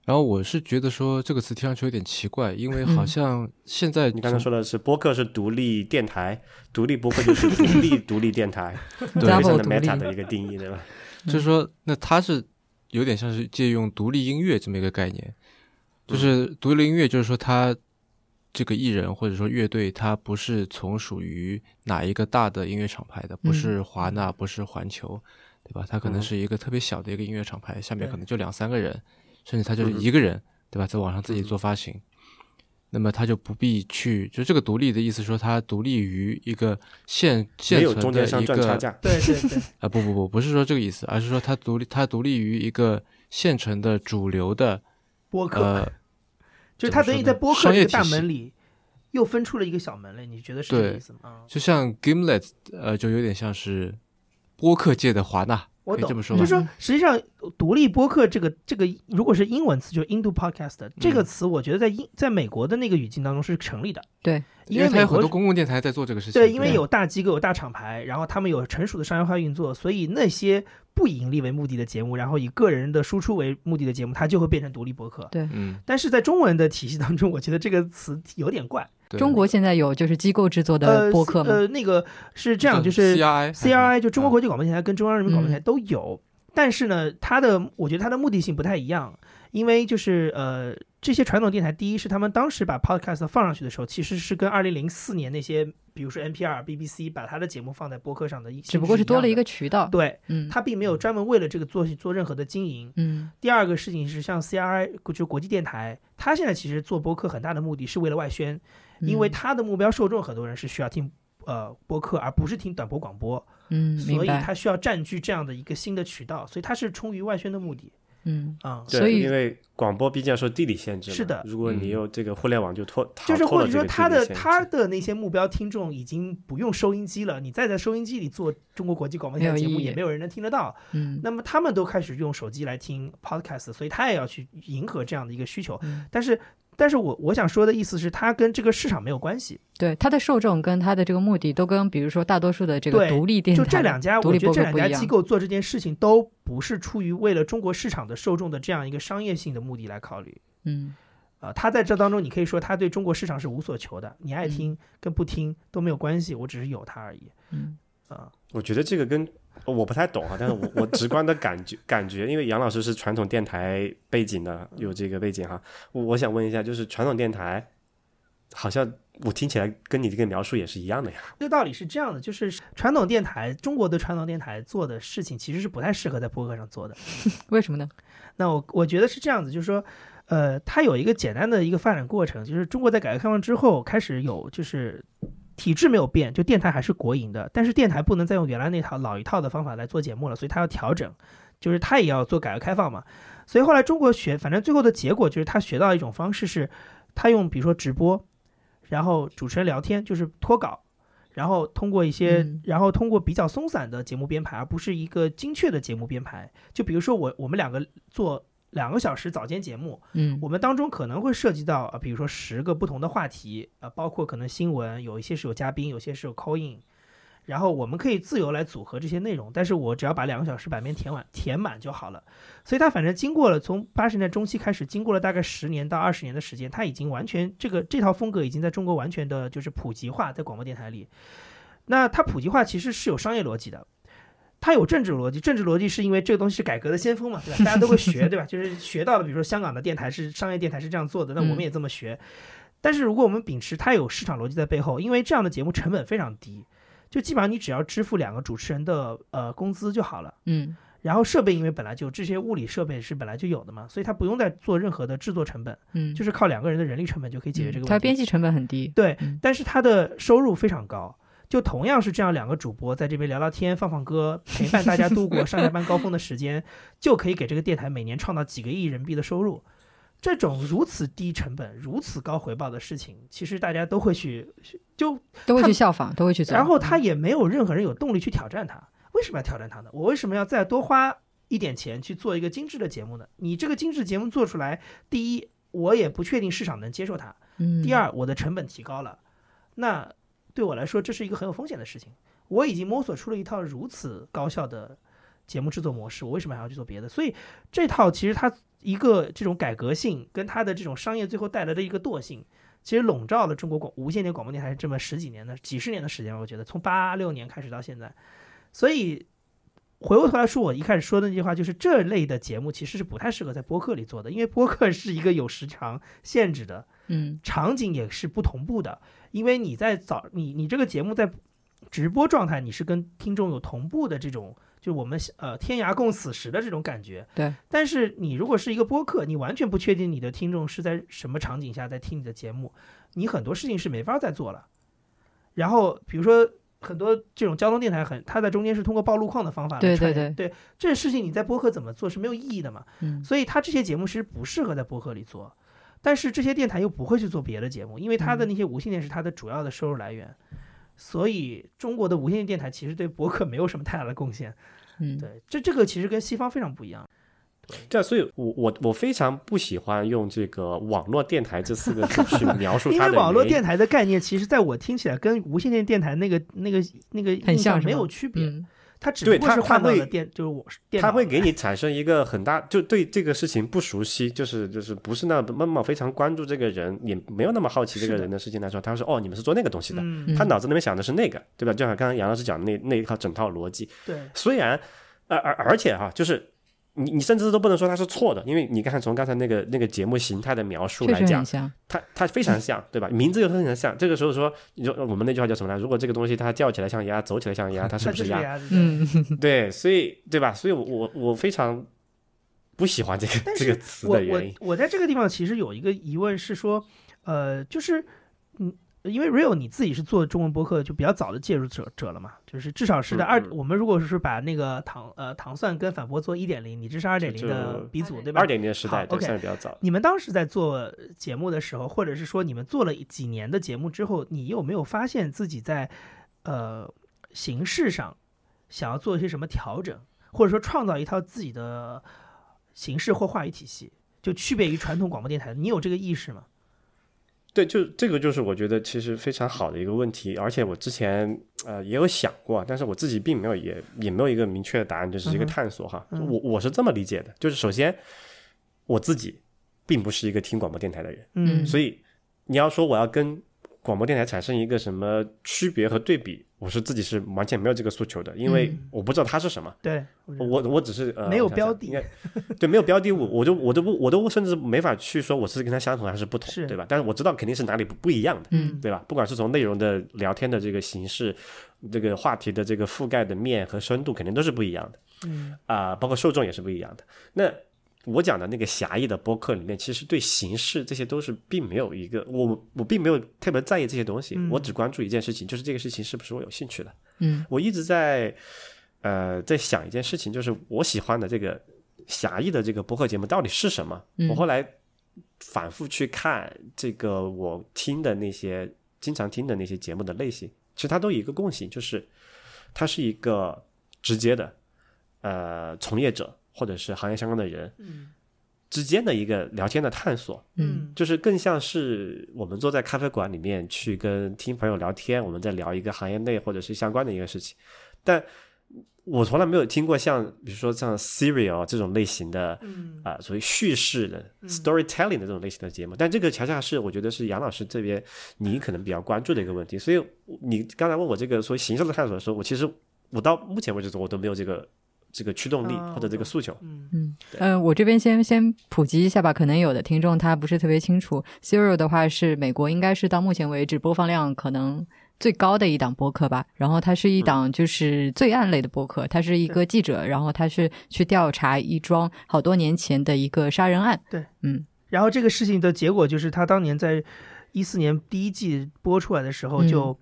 然后我是觉得说这个词听上去有点奇怪，因为好像现在你刚才说的是播客是独立电台，独立播客就是独立 独立电台，对，非常的 meta 的一个定义，对吧？就是说，那它是有点像是借用独立音乐这么一个概念，就是独立音乐，就是说它。这个艺人或者说乐队，他不是从属于哪一个大的音乐厂牌的，不是华纳，不是环球，对吧？他可能是一个特别小的一个音乐厂牌，下面可能就两三个人，甚至他就是一个人，对吧？在网上自己做发行，那么他就不必去，就这个独立的意思说，他独立于一个现现存的一个 对对对。啊不不不不是说这个意思，而是说他独立，他独立于一个现成的主流的播客。就是他等于在播客这个大门里，又分出了一个小门来，你觉得是这个意思吗？就像 Gimlet，呃，就有点像是播客界的华纳。我懂，就是说，实际上独立播客这个这个，如果是英文词，就是 Indo Podcast 这个词，我觉得在英在美国的那个语境当中是成立的。对，因为它有很多公共电台在做这个事情。对，因为有大机构、有大厂牌，然后他们有成熟的商业化运作，所以那些不以盈利为目的的节目，然后以个人的输出为目的的节目，它就会变成独立博客。对，嗯。但是在中文的体系当中，我觉得这个词有点怪。中国现在有就是机构制作的播客吗？呃，那个是这样，就是 CRI，CRI 就中国国际广播电台跟中央人民广播电台都有。但是呢，它的我觉得它的目的性不太一样，因为就是呃，这些传统电台，第一是他们当时把 podcast 放上去的时候，其实是跟二零零四年那些，比如说 NPR、BBC 把他的节目放在播客上的，只不过是多了一个渠道。对，嗯，他并没有专门为了这个做做任何的经营。嗯。第二个事情是，像 CRI 就国际电台，他现在其实做播客很大的目的是为了外宣，因为他的目标受众很多人是需要听呃播客，而不是听短波广播。嗯，所以他需要占据这样的一个新的渠道，所以他是出于外宣的目的。嗯啊，所以因为广播毕竟受地理限制，是的。如果你有这个互联网，就脱就是或者说他的他的那些目标听众已经不用收音机了，你再在收音机里做中国国际广播电台节目，也没有人能听得到。嗯，那么他们都开始用手机来听 podcast，所以他也要去迎合这样的一个需求，但是。但是我我想说的意思是，它跟这个市场没有关系。对，它的受众跟它的这个目的都跟，比如说大多数的这个独立电台，就这两家，我觉得这两家机构做这件事情都不是出于为了中国市场的受众的这样一个商业性的目的来考虑。嗯，啊，他在这当中，你可以说他对中国市场是无所求的，你爱听跟不听都没有关系，我只是有它而已。嗯，啊，我觉得这个跟。我不太懂啊，但是我我直观的感觉感觉，因为杨老师是传统电台背景的，有这个背景哈。我想问一下，就是传统电台，好像我听起来跟你这个描述也是一样的呀。这个道理是这样的，就是传统电台，中国的传统电台做的事情其实是不太适合在播客上做的。为什么呢？那我我觉得是这样子，就是说，呃，它有一个简单的一个发展过程，就是中国在改革开放之后开始有就是。体制没有变，就电台还是国营的，但是电台不能再用原来那套老一套的方法来做节目了，所以它要调整，就是它也要做改革开放嘛。所以后来中国学，反正最后的结果就是他学到一种方式是，他用比如说直播，然后主持人聊天，就是脱稿，然后通过一些，然后通过比较松散的节目编排，而不是一个精确的节目编排。就比如说我我们两个做。两个小时早间节目，嗯，我们当中可能会涉及到啊，比如说十个不同的话题，呃，包括可能新闻，有一些是有嘉宾，有些是有 call in，然后我们可以自由来组合这些内容，但是我只要把两个小时版面填完填满就好了。所以它反正经过了从八十年代中期开始，经过了大概十年到二十年的时间，它已经完全这个这套风格已经在中国完全的就是普及化，在广播电台里。那它普及化其实是有商业逻辑的。它有政治逻辑，政治逻辑是因为这个东西是改革的先锋嘛，对吧？大家都会学，对吧？就是学到的，比如说香港的电台是商业电台是这样做的，那我们也这么学。但是如果我们秉持它有市场逻辑在背后，因为这样的节目成本非常低，就基本上你只要支付两个主持人的呃工资就好了。嗯。然后设备因为本来就这些物理设备是本来就有的嘛，所以它不用再做任何的制作成本。嗯。就是靠两个人的人力成本就可以解决这个问题。它编辑成本很低。对，但是它的收入非常高。就同样是这样，两个主播在这边聊聊天、放放歌，陪伴大家度过上下班高峰的时间，就可以给这个电台每年创造几个亿人民币的收入。这种如此低成本、如此高回报的事情，其实大家都会去，就都会去效仿，都会去做。然后他也没有任何人有动力去挑战他。为什么要挑战他呢？我为什么要再多花一点钱去做一个精致的节目呢？你这个精致节目做出来，第一，我也不确定市场能接受它；第二，我的成本提高了，那。对我来说，这是一个很有风险的事情。我已经摸索出了一套如此高效的节目制作模式，我为什么还要去做别的？所以这套其实它一个这种改革性跟它的这种商业最后带来的一个惰性，其实笼罩了中国广无线电广播电台这么十几年的、几十年的时间。我觉得从八六年开始到现在，所以回过头来说，我一开始说的那句话就是这类的节目其实是不太适合在播客里做的，因为播客是一个有时长限制的。嗯场景也是不同步的，因为你在早你你这个节目在直播状态，你是跟听众有同步的这种，就我们呃天涯共此时的这种感觉。对。但是你如果是一个播客，你完全不确定你的听众是在什么场景下在听你的节目，你很多事情是没法再做了。然后比如说很多这种交通电台很，它在中间是通过报路况的方法来对串对对联对这事情你在播客怎么做是没有意义的嘛？嗯所以它这些节目其实不适合在播客里做，但是这些电台又不会去做别的节目，因为它的那些无线电是它的主要的收入来源，所以中国的无线电台其实对博客没有什么太大的贡献。嗯，对，这这个其实跟西方非常不一样。对啊，所以我我我非常不喜欢用这个网络电台这四个字去描述 因为网络电台的概念，其实在我听起来跟无线电电台那个那个那个印象没很像没有区别，嗯它只对它不过是换到它会了电，就是我电脑它会给你 产生一个很大，就对这个事情不熟悉，就是就是不是那那么非常关注这个人，也没有那么好奇这个人的事情来说，他说哦，你们是做那个东西的，嗯，他脑子里面想的是那个，对吧？就像刚刚杨老师讲的那那一套整套逻辑，对，虽然而而而且哈、就是你你甚至都不能说它是错的，因为你看从刚才那个那个节目形态的描述来讲。它它非常像，对吧？名字又非常像。这个时候说，你说我们那句话叫什么呢？如果这个东西它叫起来像鸭，走起来像鸭，它是不是是鸭。嗯，对，所以对吧？所以我我我非常不喜欢这个这个词我我的原因。我在这个地方其实有一个疑问是说，呃，就是嗯，因为 Real 你自己是做中文播客就比较早的介入者者了嘛，就是至少是在二、嗯嗯我们如果是把那个糖呃糖蒜跟反驳做一点零，你这是二点零的鼻祖对吧？二点零的时代，，，OK 算是比较早。你们当时在做节目的时候，或者是说你们做了几年的节目之后，你有没有发现自己在呃形式上想要做一些什么调整，或者说创造一套自己的形式或话语体系，就区别于传统广播电台？你有这个意识吗？对，就这个就是我觉得其实非常好的一个问题，而且我之前呃也有想过，但是我自己并没有也也没有一个明确的答案，就是一个探索哈。嗯我我是这么理解的，就是首先我自己并不是一个听广播电台的人，嗯所以你要说我要跟广播电台产生一个什么区别和对比，我是自己是完全没有这个诉求的，因为嗯我不知道它是什么。对，我我我只是呃没有标的对，没有标的我，我就我都不我都甚至没法去说我是跟它相同还是不同，对吧？但是我知道肯定是哪里不不一样的，嗯对吧？不管是从内容的聊天的这个形式，这个话题的这个覆盖的面和深度，肯定都是不一样的嗯啊、包括受众也是不一样的。那我讲的那个狭义的播客里面，其实对形式这些都是并没有一个我我并没有特别在意这些东西，嗯我只关注一件事情，就是这个事情是不是我有兴趣的。嗯我一直在呃在想一件事情，就是我喜欢的这个狭义的这个播客节目到底是什么？嗯我后来反复去看这个我听的那些经常听的那些节目的类型，其实它都有一个共性，就是它是一个直接的呃从业者或者是行业相关的人嗯。之间的一个聊天的探索。嗯。就是更像是我们坐在咖啡馆里面去跟听朋友聊天，我们在聊一个行业内或者是相关的一个事情，但我从来没有听过像比如说像 Serial 这种类型的嗯。啊、所谓叙事的 storytelling 的这种类型的节目，但这个恰恰是我觉得是杨老师这边你可能比较关注的一个问题，所以你刚才问我这个所谓形式的探索的时候，我其实我到目前为止我都没有这个这个驱动力啊或者这个诉求。嗯嗯，呃，我这边先先普及一下吧，可能有的听众他不是特别清楚，Serial 的话是美国应该是到目前为止播放量可能最高的一档播客吧。然后它是一档就是罪案类的播客，他是一个记者，然后他是去调查一桩好多年前的一个杀人案。对，嗯然后这个事情的结果就是，他当年在一四年第一季播出来的时候嗯就，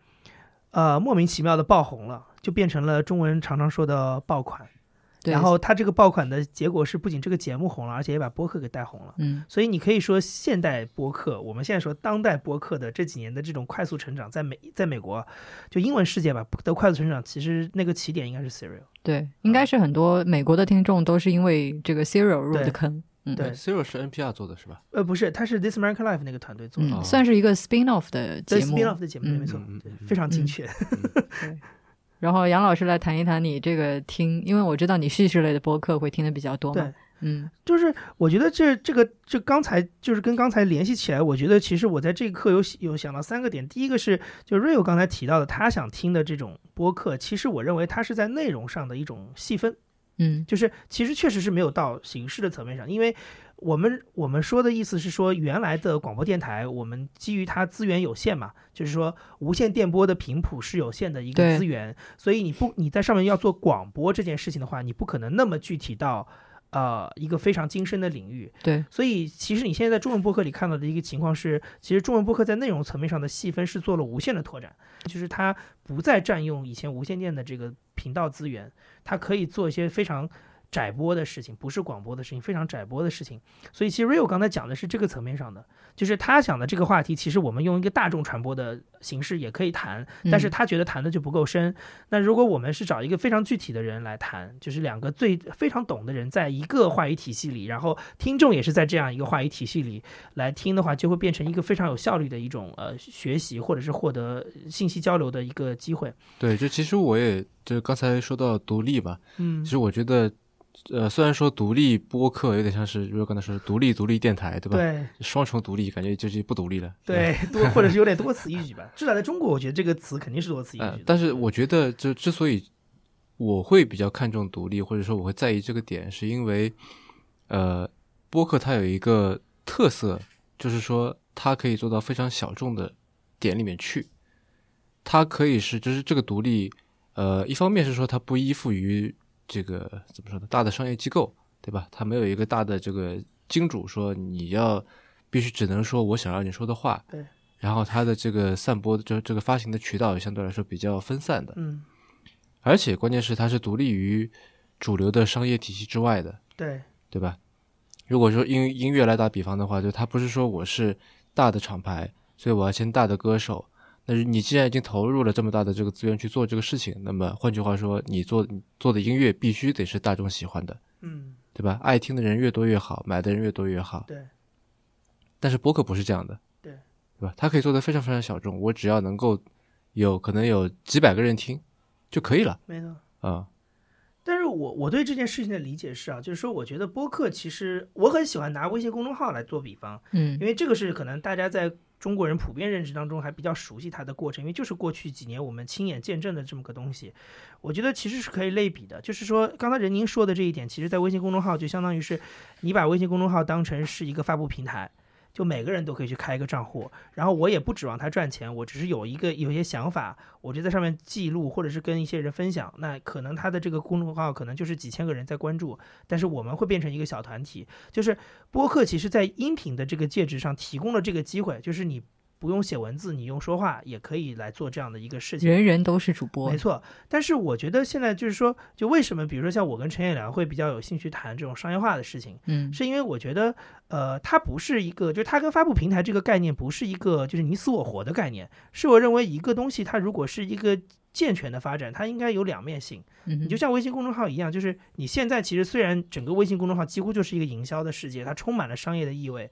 呃莫名其妙的爆红了，就变成了中文常常说的爆款。对，然后他这个爆款的结果是，不仅这个节目红了，而且也把播客给带红了。嗯所以你可以说，现代播客，我们现在说当代播客的这几年的这种快速成长，在美在美国，就英文世界吧的快速成长，其实那个起点应该是 Serial。对，应该是很多美国的听众都是因为这个 Serial 入的坑。嗯对，Serial 是 NPR 做的是吧？呃，不是，它是 This American Life 那个团队做的，嗯，算是一个 spin off 的对节目。spin off 的节目，嗯没错非常精确。然后杨老师来谈一谈你这个听，因为我知道你叙事类的播客会听的比较多嘛。对，嗯就是我觉得这这个这刚才就是跟刚才联系起来，我觉得其实我在这个课有有想到三个点。第一个是就 Rio 刚才提到的，他想听的这种播客，其实我认为它是在内容上的一种细分，嗯就是其实确实是没有到形式的层面上，因为我们我们说的意思是说，原来的广播电台，我们基于它资源有限嘛，就是说无线电波的频谱是有限的一个资源，所以你不你在上面要做广播这件事情的话，你不可能那么具体到呃一个非常精深的领域。对，所以其实你现在在中文播客里看到的一个情况是，其实中文播客在内容层面上的细分是做了无限的拓展，就是它不再占用以前无线电的这个频道资源，它可以做一些非常。窄播的事情不是广播的事情，非常窄播的事情。所以其实 Rio 刚才讲的是这个层面上的，就是他讲的这个话题，其实我们用一个大众传播的形式也可以谈，但是他觉得谈的就不够深。那如果我们是找一个非常具体的人来谈，就是两个最非常懂的人在一个话语体系里，然后听众也是在这样一个话语体系里来听的话，就会变成一个非常有效率的一种呃学习或者是获得信息交流的一个机会。对，就其实我也就刚才说到独立吧，嗯，其实我觉得。呃，虽然说独立播客有点像是，如果刚才说独立独立电台，对吧？对，双重独立，感觉就是不独立了。对，多或者是有点多此一举吧。至少在中国，我觉得这个词肯定是多此一举。但是我觉得，就之所以我会比较看重独立，或者说我会在意这个点，是因为，呃，播客它有一个特色，就是说它可以做到非常小众的点里面去。它可以是，就是这个独立，呃，一方面是说它不依附于。这个怎么说呢？大的商业机构，对吧？它没有一个大的这个金主说你要必须只能说我想让你说的话。对。然后它的这个散播的就这个发行的渠道相对来说比较分散的。嗯。而且关键是它是独立于主流的商业体系之外的。对。对吧？如果说音音乐来打比方的话，就它不是说我是大的厂牌，所以我要签大的歌手。那你既然已经投入了这么大的这个资源去做这个事情，那么换句话说，你做做的音乐必须得是大众喜欢的，嗯，对吧？爱听的人越多越好，买的人越多越好。对。但是播客不是这样的，对，对吧？它可以做的非常非常小众，我只要能够有可能有几百个人听就可以了。没错。啊。但是我我对这件事情的理解是啊，就是说，我觉得播客其实我很喜欢拿微信公众号来做比方，嗯，因为这个是可能大家在。中国人普遍认知当中还比较熟悉它的过程，因为就是过去几年我们亲眼见证的这么个东西，我觉得其实是可以类比的。就是说，刚才任宁说的这一点，其实在微信公众号就相当于是你把微信公众号当成是一个发布平台。就每个人都可以去开一个账户，然后我也不指望他赚钱，我只是有一个有些想法，我就在上面记录，或者是跟一些人分享。那可能他的这个公众号可能就是几千个人在关注，但是我们会变成一个小团体。就是播客其实在音频的这个介质上提供了这个机会，就是你。不用写文字，你用说话也可以来做这样的一个事情。人人都是主播，没错。但是我觉得现在就是说，就为什么，比如说像我跟陈彦良会比较有兴趣谈这种商业化的事情，嗯，是因为我觉得，呃，它不是一个，就是它跟发布平台这个概念不是一个，就是你死我活的概念。是我认为一个东西，它如果是一个健全的发展，它应该有两面性。你就像微信公众号一样，就是你现在其实虽然整个微信公众号几乎就是一个营销的世界，它充满了商业的意味，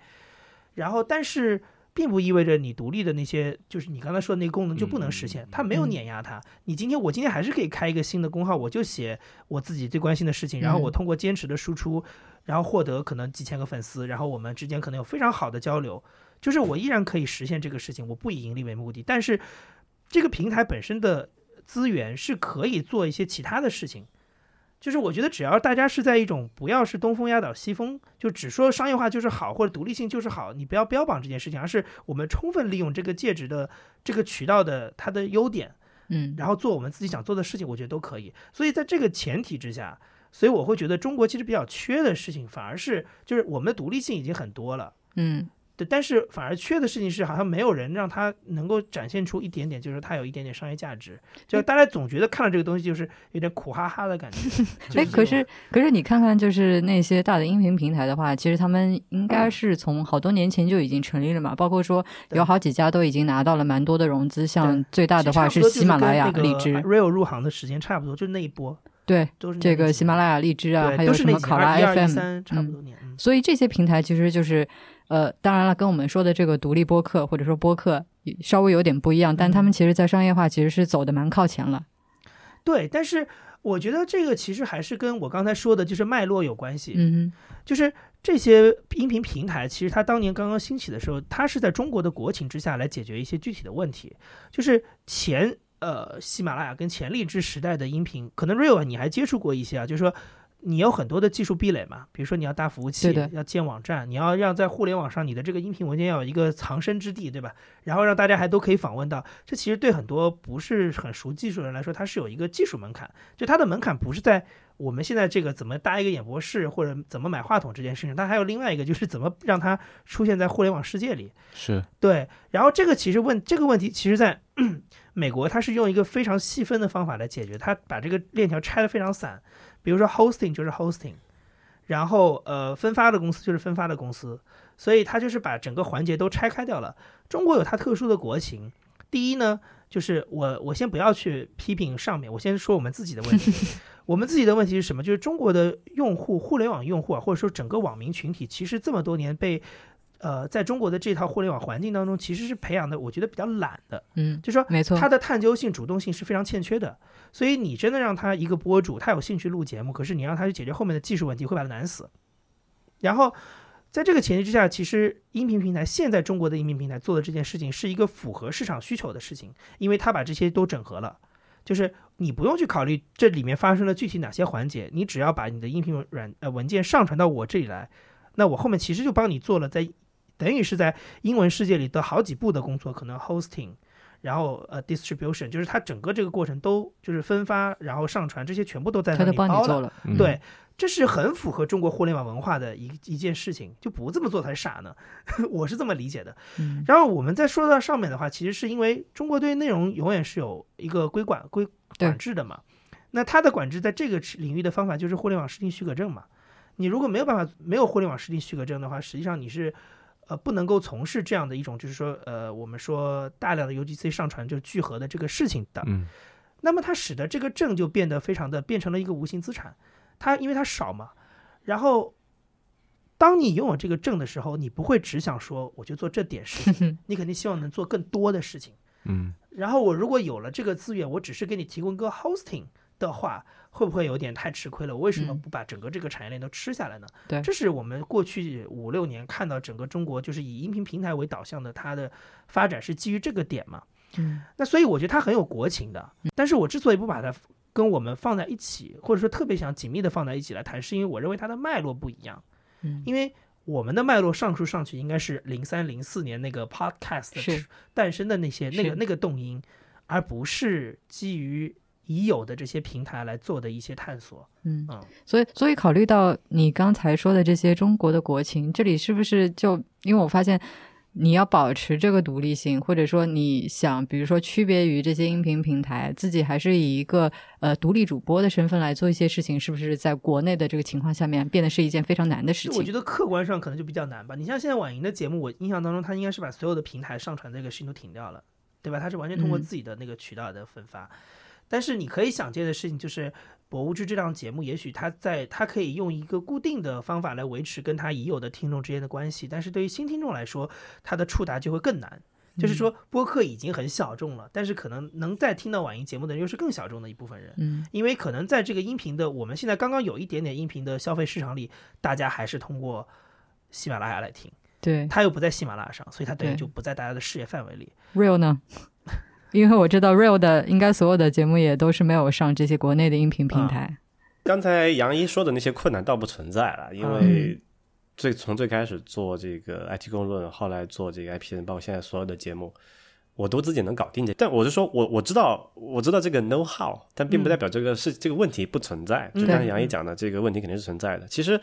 然后但是。并不意味着你独立的那些，就是你刚才说的那个功能就不能实现，它没有碾压它。你今天我今天还是可以开一个新的工号，我就写我自己最关心的事情，然后我通过坚持的输出，然后获得可能几千个粉丝，然后我们之间可能有非常好的交流，就是我依然可以实现这个事情，我不以盈利为目的，但是这个平台本身的资源是可以做一些其他的事情。就是我觉得，只要大家是在一种不要是东风压倒西风，就只说商业化就是好，或者独立性就是好，你不要标榜这件事情，而是我们充分利用这个介质的这个渠道的它的优点，嗯，然后做我们自己想做的事情，我觉得都可以。所以在这个前提之下，所以我会觉得中国其实比较缺的事情，反而是就是我们的独立性已经很多了，嗯。对，但是反而缺的事情是，好像没有人让他能够展现出一点点，就是他有一点点商业价值。就大家总觉得看到这个东西就是有点苦哈哈的感觉。哎，可是可是你看看，就是那些大的音频平台的话，其实他们应该是从好多年前就已经成立了嘛。包括说有好几家都已经拿到了蛮多的融资，像最大的话是喜马拉雅、荔枝。Real 入行的时间差不多，就是那一波。对，都是这个喜马拉雅、荔枝啊，还有什么考拉 FM，差不多年。所以这些平台其实就是。呃，当然了，跟我们说的这个独立播客或者说播客稍微有点不一样，但他们其实，在商业化其实是走的蛮靠前了。对，但是我觉得这个其实还是跟我刚才说的就是脉络有关系。嗯，就是这些音频平台，其实它当年刚刚兴起的时候，它是在中国的国情之下来解决一些具体的问题。就是前呃喜马拉雅跟前荔枝时代的音频，可能 Real 你还接触过一些啊，就是说。你有很多的技术壁垒嘛，比如说你要搭服务器，要建网站，你要让在互联网上你的这个音频文件要有一个藏身之地，对吧？然后让大家还都可以访问到，这其实对很多不是很熟技术的人来说，它是有一个技术门槛，就它的门槛不是在我们现在这个怎么搭一个演播室或者怎么买话筒这件事情，它还有另外一个就是怎么让它出现在互联网世界里。是对，然后这个其实问这个问题，其实在 美国它是用一个非常细分的方法来解决，它把这个链条拆得非常散。比如说 hosting 就是 hosting，然后呃分发的公司就是分发的公司，所以它就是把整个环节都拆开掉了。中国有它特殊的国情，第一呢，就是我我先不要去批评上面，我先说我们自己的问题。我们自己的问题是什么？就是中国的用户，互联网用户啊，或者说整个网民群体，其实这么多年被。呃，在中国的这套互联网环境当中，其实是培养的，我觉得比较懒的，嗯，就说没错，他的探究性、主动性是非常欠缺的。所以你真的让他一个博主，他有兴趣录节目，可是你让他去解决后面的技术问题，会把他难死。然后，在这个前提之下，其实音频平台现在中国的音频平台做的这件事情是一个符合市场需求的事情，因为他把这些都整合了，就是你不用去考虑这里面发生了具体哪些环节，你只要把你的音频软呃文件上传到我这里来，那我后面其实就帮你做了在。等于是在英文世界里的好几步的工作，可能 hosting，然后呃 distribution，就是它整个这个过程都就是分发，然后上传这些全部都在那里包了。对，这是很符合中国互联网文化的一一件事情，就不这么做才傻呢。我是这么理解的。然后我们再说到上面的话，其实是因为中国对内容永远是有一个规管规管制的嘛。那它的管制在这个领域的方法就是互联网视听许可证嘛。你如果没有办法没有互联网视听许可证的话，实际上你是。呃，不能够从事这样的一种，就是说，呃，我们说大量的 UGC 上传就聚合的这个事情的，嗯，那么它使得这个证就变得非常的变成了一个无形资产，它因为它少嘛，然后当你拥有这个证的时候，你不会只想说我就做这点事情，你肯定希望能做更多的事情，嗯，然后我如果有了这个资源，我只是给你提供一个 hosting 的话。会不会有点太吃亏了？我为什么不把整个这个产业链都吃下来呢？对，这是我们过去五六年看到整个中国就是以音频平台为导向的，它的发展是基于这个点嘛？嗯，那所以我觉得它很有国情的。但是我之所以不把它跟我们放在一起，或者说特别想紧密的放在一起来谈，是因为我认为它的脉络不一样。嗯，因为我们的脉络上述上去应该是零三零四年那个 Podcast 诞生的那些那个那个动因，而不是基于。已有的这些平台来做的一些探索，嗯所以所以考虑到你刚才说的这些中国的国情，这里是不是就因为我发现你要保持这个独立性，或者说你想比如说区别于这些音频平台，自己还是以一个呃独立主播的身份来做一些事情，是不是在国内的这个情况下面变得是一件非常难的事情？我觉得客观上可能就比较难吧。你像现在晚莹的节目，我印象当中他应该是把所有的平台上传这个事情都停掉了，对吧？他是完全通过自己的那个渠道的分发。但是你可以想见的事情就是，《博物志》这档节目，也许它在它可以用一个固定的方法来维持跟它已有的听众之间的关系，但是对于新听众来说，它的触达就会更难。就是说，播客已经很小众了，但是可能能再听到晚音节目的人又是更小众的一部分人。嗯，因为可能在这个音频的我们现在刚刚有一点点音频的消费市场里，大家还是通过喜马拉雅来听。对，它又不在喜马拉雅上，所以它等于就不在大家的视野范围里。Real 呢？因为我知道 Real 的应该所有的节目也都是没有上这些国内的音频平台。刚才杨一说的那些困难倒不存在了，因为最从最开始做这个 IT 公论，后来做这个 IPN，包括现在所有的节目，我都自己能搞定的。但我是说，我我知道我知道这个 know how，但并不代表这个是这个问题不存在。就刚才杨一讲的，这个问题肯定是存在的。其实，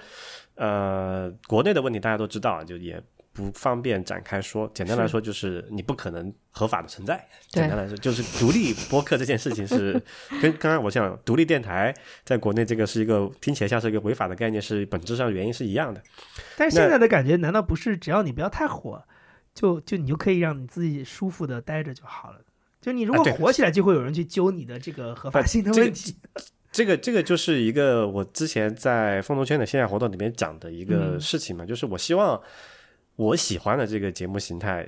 呃，国内的问题大家都知道，就也。不方便展开说，简单来说就是你不可能合法的存在。简单来说 就是独立播客这件事情是 跟刚刚我讲独立电台在国内这个是一个听起来像是一个违法的概念，是本质上原因是一样的。但是现在的感觉难道不是只要你不要太火，就就你就可以让你自己舒服的待着就好了？就你如果火起来，就会有人去揪你的这个合法性的问题。这个这个就是一个我之前在风投圈的线下活动里面讲的一个事情嘛，就是我希望。我喜欢的这个节目形态，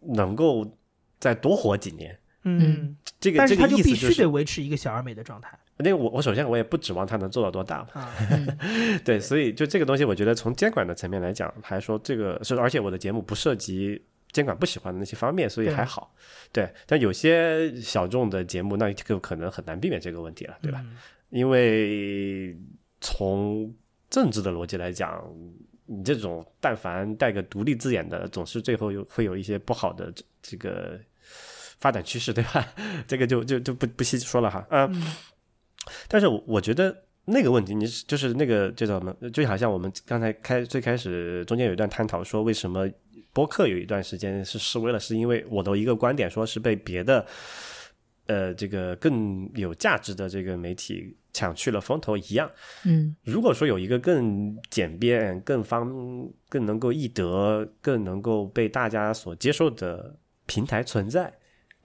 能够再多活几年。嗯，这个这个意思必须得维持一个小而美的状态。那我我首先我也不指望它能做到多大嘛。对，所以就这个东西，我觉得从监管的层面来讲，还说这个是，而且我的节目不涉及监管不喜欢的那些方面，所以还好。对，但有些小众的节目，那就可能很难避免这个问题了，对吧？因为从政治的逻辑来讲，你这种但凡带个独立字眼的，总是最后有会有一些不好的这个发展趋势，对吧？这个就就就不不细说了哈。嗯，但是我觉得那个问题，你就是那个叫什么？就好像我们刚才开最开始中间有一段探讨说，为什么播客有一段时间是示威了？是因为我的一个观点，说是被别的。呃，这个更有价值的这个媒体抢去了风头一样。嗯，如果说有一个更简便、更方、更能够易得、更能够被大家所接受的平台存在。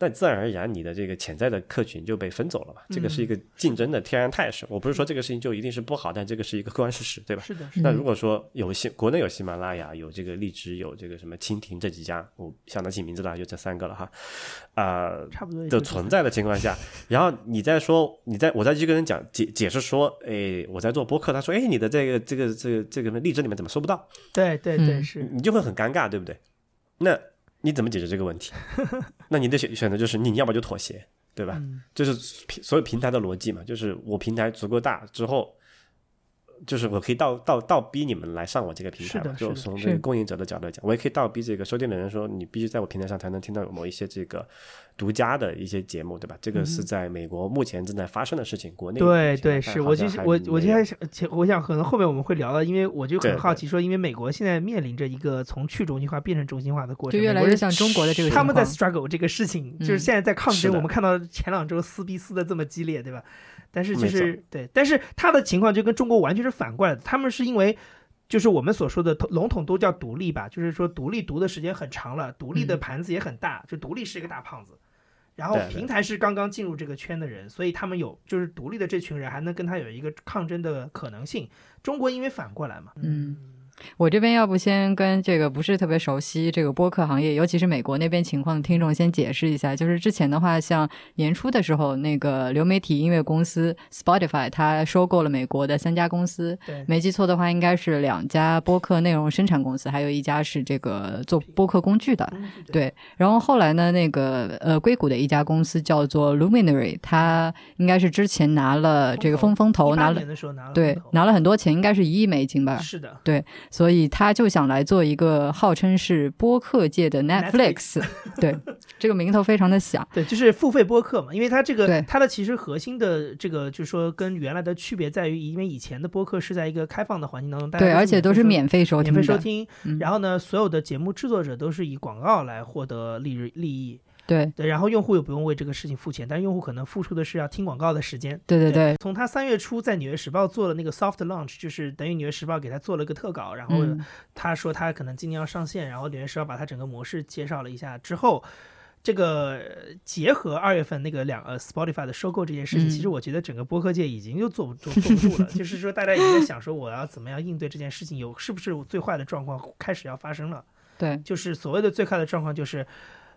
那自然而然，你的这个潜在的客群就被分走了嘛？这个是一个竞争的天然态势。我不是说这个事情就一定是不好，但这个是一个客观事实，对吧？是的。那如果说有喜国内有喜马拉雅，有这个荔枝，有这个什么蜻蜓这几家，我想得起名字的就这三个了哈。啊，差不多的存在的情况下，然后你再说，你再我再去跟人讲解解释说，哎，我在做播客，他说，哎，你的这个这个这个这个荔枝里面怎么搜不到？对对对，是你就会很尴尬，对不对？那。你怎么解决这个问题？那你的选选择就是你要么就妥协，对吧？就是所有平台的逻辑嘛，就是我平台足够大之后。就是我可以倒倒倒逼你们来上我这个平台嘛，就从这个供应者的角度来讲，我也可以倒逼这个收听的人说，你必须在我平台上才能听到某一些这个独家的一些节目，对吧？这个是在美国目前正在发生的事情，国内对对是我就我我现在想，我想可能后面我们会聊到，因为我就很好奇说，因为美国现在面临着一个从去中心化变成中心化的过程，就越来越像中国的这个，他们在 struggle 这个事情，就是现在在抗争。我们看到前两周撕逼撕的这么激烈，对吧？但是就是对，但是他的情况就跟中国完全是反过来的。他们是因为，就是我们所说的笼统都叫独立吧，就是说独立读的时间很长了，独立的盘子也很大，就独立是一个大胖子。然后平台是刚刚进入这个圈的人，所以他们有就是独立的这群人还能跟他有一个抗争的可能性。中国因为反过来嘛，嗯。我这边要不先跟这个不是特别熟悉这个播客行业，尤其是美国那边情况的听众先解释一下。就是之前的话，像年初的时候，那个流媒体音乐公司 Spotify 它收购了美国的三家公司，没记错的话，应该是两家播客内容生产公司，还有一家是这个做播客工具的。对，然后后来呢，那个呃硅谷的一家公司叫做 Luminary，它应该是之前拿了这个风风投，拿了对拿了很多钱，应该是一亿美金吧？是的，对。所以他就想来做一个号称是播客界的 Netflix，对，这个名头非常的响，对，就是付费播客嘛，因为它这个它的其实核心的这个就是说跟原来的区别在于，因为以前的播客是在一个开放的环境当中，对，而且都是免费收听，免费收听，然后呢，所有的节目制作者都是以广告来获得利利益。对对，然后用户又不用为这个事情付钱，但是用户可能付出的是要听广告的时间。对对对。从他三月初在《纽约时报》做了那个 soft launch，就是等于《纽约时报》给他做了个特稿，然后他说他可能今年要上线，然后《纽约时报》把他整个模式介绍了一下之后，这个结合二月份那个两呃 Spotify 的收购这件事情，其实我觉得整个播客界已经又坐不坐不住了，就是说大家已经在想说我要怎么样应对这件事情，有是不是最坏的状况开始要发生了？对，就是所谓的最坏的状况就是。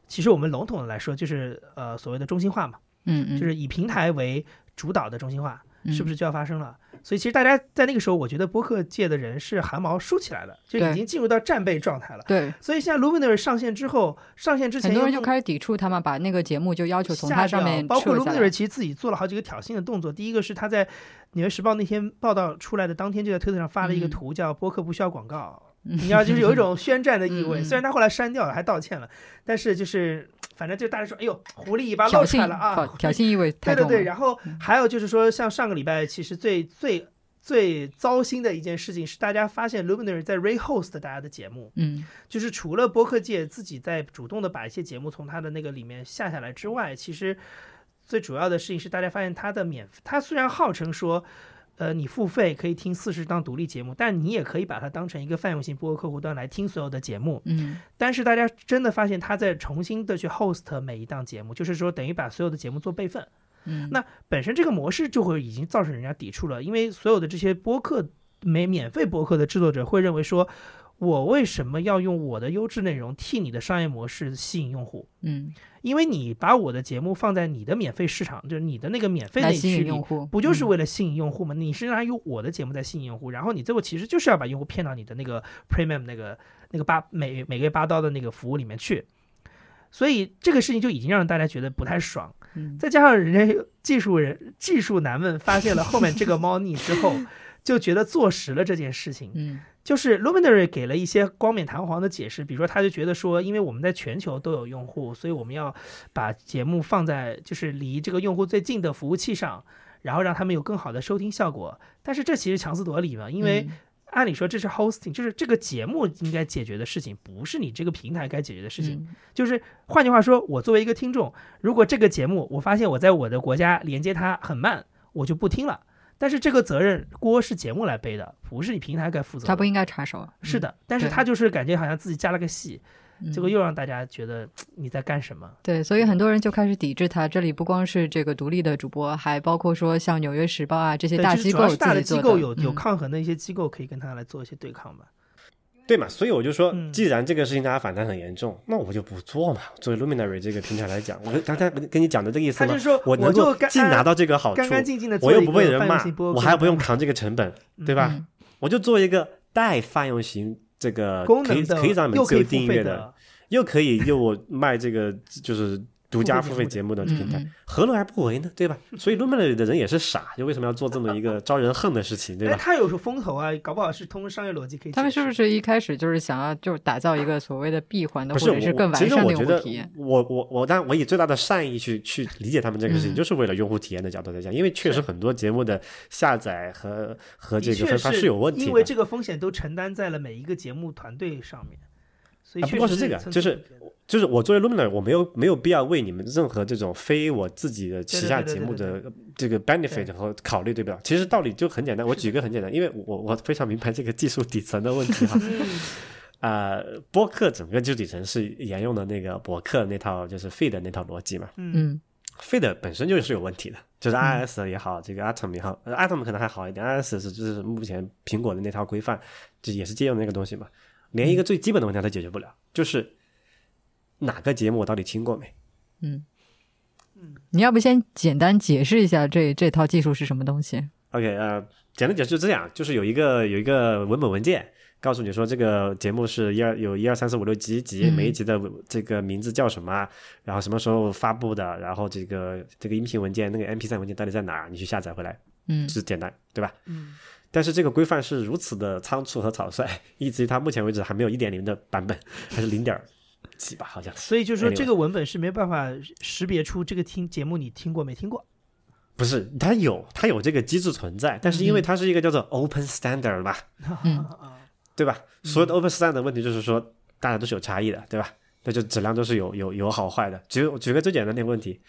其实我们笼统的来说，就是呃所谓的中心化嘛，嗯嗯，就是以平台为主导的中心化，是不是就要发生了？所以其实大家在那个时候，我觉得播客界的人是汗毛竖起来了，就已经进入到战备状态了。对，所以现在 Luminary 上线之后，上线之前很多人就开始抵触他们，把那个节目就要求从它上面包括 Luminary 其实自己做了好几个挑衅的动作。第一个是他在《纽约时报》那天报道出来的当天，就在推特上发了一个图，叫“播客不需要广告”，你知道，就是有一种 宣战的意味。虽然他后来删掉了，还道歉了，但是就是。反正就大家说，哎呦，狐狸尾巴露出来了啊！挑衅意味太重。对对对，然后还有就是说，像上个礼拜，其实最最最糟心的一件事情是，大家发现 Luminary 在 rehost 大家的节目，嗯，就是除了播客界自己在主动的把一些节目从他的那个里面下下来之外，其实最主要的事情是，大家发现他的免，他虽然号称说。呃，你付费可以听四十档独立节目，但你也可以把它当成一个泛用性播客客户端来听所有的节目。嗯，但是大家真的发现他在重新的去 host 每一档节目，就是说等于把所有的节目做备份。嗯，那本身这个模式就会已经造成人家抵触了，因为所有的这些播客没免费播客的制作者会认为说。我为什么要用我的优质内容替你的商业模式吸引用户？嗯，因为你把我的节目放在你的免费市场，就是你的那个免费内区里，不就是为了吸引用户吗？你是拿用我的节目在吸引用户，然后你最后其实就是要把用户骗到你的那个 premium 那个那个八每每个月八刀的那个服务里面去，所以这个事情就已经让大家觉得不太爽。再加上人家技术人技术男们发现了后面这个猫腻之后。就觉得坐实了这件事情。嗯，就是 Luminary 给了一些光冕堂皇的解释，比如说他就觉得说，因为我们在全球都有用户，所以我们要把节目放在就是离这个用户最近的服务器上，然后让他们有更好的收听效果。但是这其实强词夺理嘛，因为。按理说这是 hosting，就是这个节目应该解决的事情，不是你这个平台该解决的事情。就是换句话说，我作为一个听众，如果这个节目我发现我在我的国家连接它很慢，我就不听了。但是这个责任锅是节目来背的，不是你平台该负责。他不应该插手。是的，但是他就是感觉好像自己加了个戏。结果又让大家觉得你在干什么？对，所以很多人就开始抵制他。这里不光是这个独立的主播，还包括说像《纽约时报》啊这些大机构，大的机构有有抗衡的一些机构可以跟他来做一些对抗吧？对嘛？所以我就说，既然这个事情大家反弹很严重，那我就不做嘛。作为 Luminary 这个平台来讲，我刚才跟你讲的这个意思吗？我能够既拿到这个好处，我又不被人骂，我还不用扛这个成本，对吧？我就做一个带泛用型这个可以可以让你们自由订阅的。又可以又卖这个就是独家付费节目的平台，何乐而不为呢？对吧？所以 Luminary 的人也是傻，就为什么要做这么一个招人恨的事情，对吧？他有个风投啊，搞不好是通过商业逻辑可以。他们是不是一开始就是想要就是打造一个所谓的闭环的，或者是更完善的用户体验？我我我，但我以最大的善意去去理解他们这个事情，就是为了用户体验的角度来讲，因为确实很多节目的下载和和这个分发是有问题的，因为这个风险都承担在了每一个节目团队上面。啊，不光是这个，就是就是我作为 Luminary，我没有没有必要为你们任何这种非我自己的旗下节目的这个 benefit 和考虑，对不对？其实道理就很简单，我举个很简单，因为我我非常明白这个技术底层的问题哈。啊，播客整个技术底层是沿用的那个博客那套就是 feed 那套逻辑嘛。嗯，feed 本身就是有问题的，就是 iOS 也好，这个 Atom 也好，Atom 可能还好一点，iOS 是就是目前苹果的那套规范，就也是借用那个东西嘛。连一个最基本的问题都解决不了，就是哪个节目我到底听过没？嗯嗯，你要不先简单解释一下这这套技术是什么东西？OK，呃，简单解释就这样，就是有一个有一个文本文件，告诉你说这个节目是一二有一二三四五六集集，每一集的这个名字叫什么，然后什么时候发布的，然后这个这个音频文件那个 MP3 文件到底在哪儿，你去下载回来，嗯，是简单，对吧？嗯。但是这个规范是如此的仓促和草率，以至于它目前为止还没有一点零的版本，还是零点几吧，好像。所以就是说，这个文本是没办法识别出这个听节目你听过没听过。不是，它有，它有这个机制存在，但是因为它是一个叫做 open standard 吧，对吧？所有的 open standard 的问题就是说，大家都是有差异的，对吧？那就质量都是有有有好坏的。举举个最简单的问题。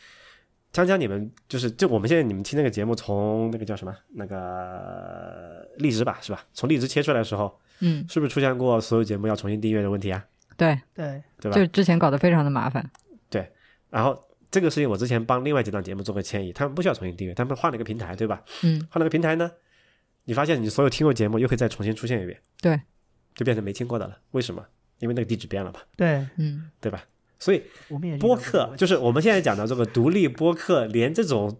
锵锵，你们就是就我们现在你们听那个节目，从那个叫什么那个荔枝吧，是吧？从荔枝切出来的时候，嗯，是不是出现过所有节目要重新订阅的问题啊？对对对吧？就之前搞得非常的麻烦。对，然后这个事情我之前帮另外几档节目做过迁移，他们不需要重新订阅，他们换了一个平台，对吧？嗯，换了个平台呢，你发现你所有听过节目又可以再重新出现一遍，对，就变成没听过的了。为什么？因为那个地址变了吧？对，嗯，对吧？所以播客就是我们现在讲的这个独立播客，连这种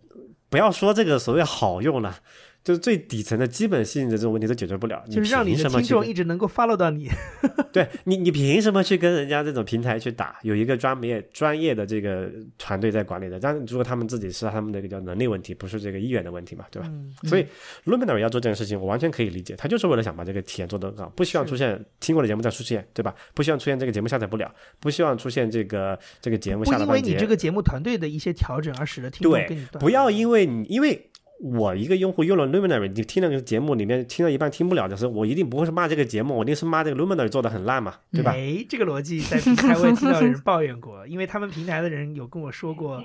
不要说这个所谓好用了。就是最底层的基本性的这种问题都解决不了，就是让你的听众一直能够 follow 到你。对你，你凭什么去跟人家这种平台去打？有一个专业专业的这个团队在管理的，但如果他们自己是他们的一个叫能力问题，不是这个意愿的问题嘛，对吧？所以 Luminary 要做这件事情，我完全可以理解，他就是为了想把这个体验做得更好，不希望出现听过的节目再出现，对吧？不希望出现这个节目下载不了，不希望出现这个这个节目下了半截。因为你这个节目团队的一些调整而使得听众对，不要因为你因为。我一个用户用了 Luminary，你听那个节目里面听到一半听不了的时候，我一定不会是骂这个节目，我一定是骂这个 Luminary 做的很烂嘛，对吧？哎，这个逻辑在平台我也听到有人抱怨过，因为他们平台的人有跟我说过，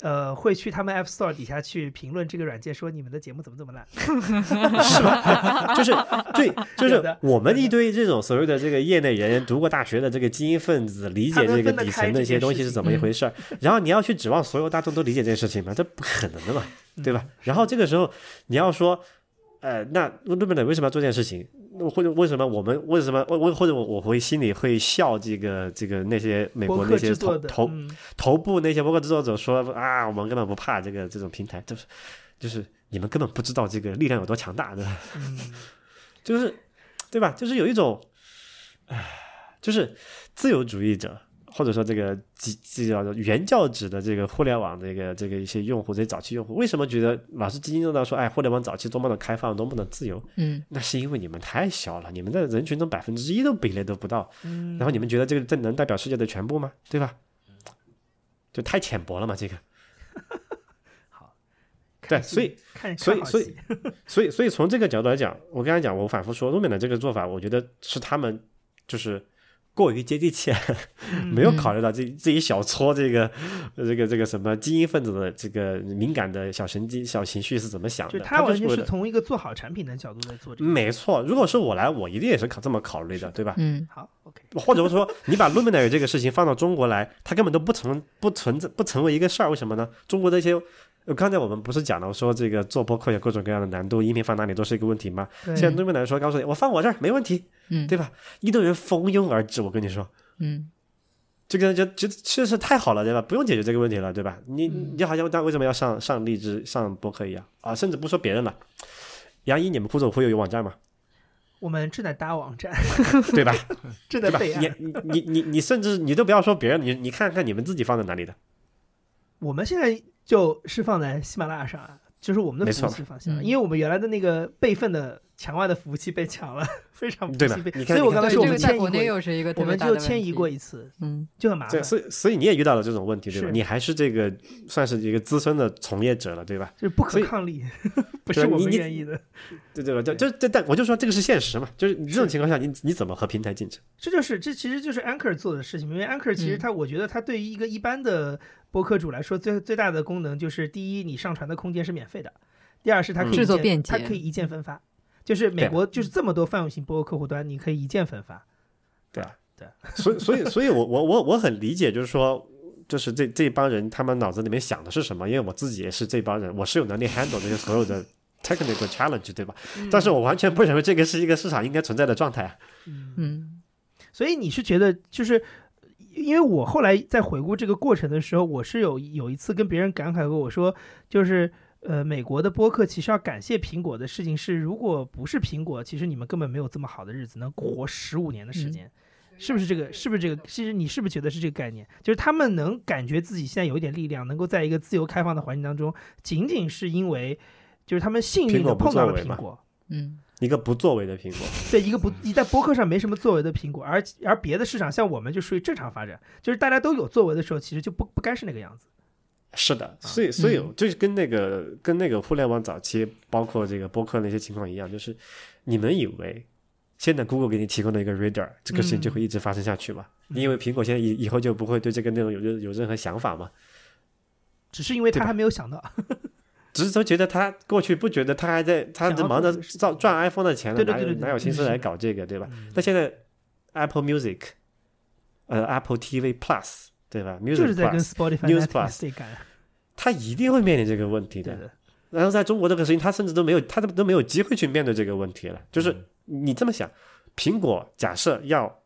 呃，会去他们 App Store 底下去评论这个软件，说你们的节目怎么怎么烂，是吧？就是对，就是我们一堆这种所谓的这个业内人，读过大学的这个精英分子，理解这个底层的一些东西是怎么一回事儿，然后你要去指望所有大众都理解这件事情吗？这不可能的嘛。对吧？然后这个时候你要说，呃，那日本人？为什么要做这件事情？或者为什么我们为什么我我或者我我会心里会笑这个这个那些美国那些头头头部那些博客制作者说啊，我们根本不怕这个这种平台，就是就是你们根本不知道这个力量有多强大，对吧？就是对吧？就是有一种，唉，就是自由主义者。或者说这个几这叫原教旨的这个互联网这个这个一些用户，这些早期用户，为什么觉得老是津津乐道说，哎，互联网早期多么的开放，多么的自由？嗯，那是因为你们太小了，你们在人群中百分之一都比例都不到，嗯然后你们觉得这个这能代表世界的全部吗？对吧？就太浅薄了嘛，这个。好，对，所以，所以，所以，所以，所以从这个角度来讲，我刚才讲，我反复说，路面的这个做法，我觉得是他们就是。过于接地气，没有考虑到这这一小撮这个这个这个什么精英分子的这个敏感的小神经、小情绪是怎么想的？他完全是从一个做好产品的角度在做。没错，如果是我来，我一定也是考这么考虑的，对吧？嗯，好，OK。或者说，你把 Luminary 这个事情放到中国来，它根本都不成不存在不成为一个事儿，为什么呢？中国的一些。刚才我们不是讲了说这个做播客有各种各样的难度，音频放哪里都是一个问题吗？现在对面来说，告诉你我放我这儿没问题，嗯，对吧？一堆人蜂拥而至，我跟你说，嗯，这个就就确实太好了，对吧？不用解决这个问题了，对吧？你你好像但为什么要上上荔枝上播客一样啊？甚至不说别人了，杨一，你们酷总会有网站吗？我们正在搭网站，对吧？正在备案。你你你你甚至你都不要说别人，你你看看你们自己放在哪里的？我们现在。就是放在喜马拉雅上啊，就是我们的服务器放下了，因为我们原来的那个备份的墙外的服务器被抢了，非常不幸被。所以我刚才说我们迁移过，我们就迁移过一次，嗯，就很麻烦。所以所以你也遇到了这种问题，对吧？你还是这个算是一个资深的从业者了，对吧？就是不可抗力，不是我们愿意的。对对吧？就就这，但我就说这个是现实嘛，就是你这种情况下，你你怎么和平台竞争？这就是这其实就是 Anchor 做的事情，因为 Anchor 其实它，我觉得它对于一个一般的。播客主来说，最最大的功能就是：第一，你上传的空间是免费的；第二，是它可以制作便捷，它可以一键分发。就是美国就是这么多泛用型播客客户端，你可以一键分发。对啊，对。所以，所以，所以我我我我很理解，就是说，就是这这帮人他们脑子里面想的是什么？因为我自己也是这帮人，我是有能力 handle 这些所有的 technical challenge，对吧？但是我完全不认为这个是一个市场应该存在的状态。嗯。所以你是觉得就是？因为我后来在回顾这个过程的时候，我是有有一次跟别人感慨过，我说就是呃，美国的播客其实要感谢苹果的事情是，如果不是苹果，其实你们根本没有这么好的日子，能活十五年的时间，是不是这个？是不是这个？其实你是不是觉得是这个概念？就是他们能感觉自己现在有一点力量，能够在一个自由开放的环境当中，仅仅是因为就是他们幸运的碰到了苹果，嗯。一个不作为的苹果，对一个不你在播客上没什么作为的苹果，而而别的市场像我们就属于正常发展，就是大家都有作为的时候，其实就不不该是那个样子。是的，所以所以就是跟那个跟那个互联网早期，包括这个播客那些情况一样，就是你们以为现在 Google 给你提供的一个 Reader，这个事情就会一直发生下去吗？你以为苹果现在以以后就不会对这个内容有任有任何想法吗？只是因为他还没有想到。只是说觉得他过去不觉得他还在，他在忙着赚赚 iPhone 的钱了，哪有哪有心思来搞这个，对吧？那现在 Apple Music，呃，Apple TV Plus，对吧？Music 就是在跟 Spotify、News Plus 他一定会面临这个问题的。然后在中国这个事情，他甚至都没有，他都都没有机会去面对这个问题了。就是你这么想，苹果假设要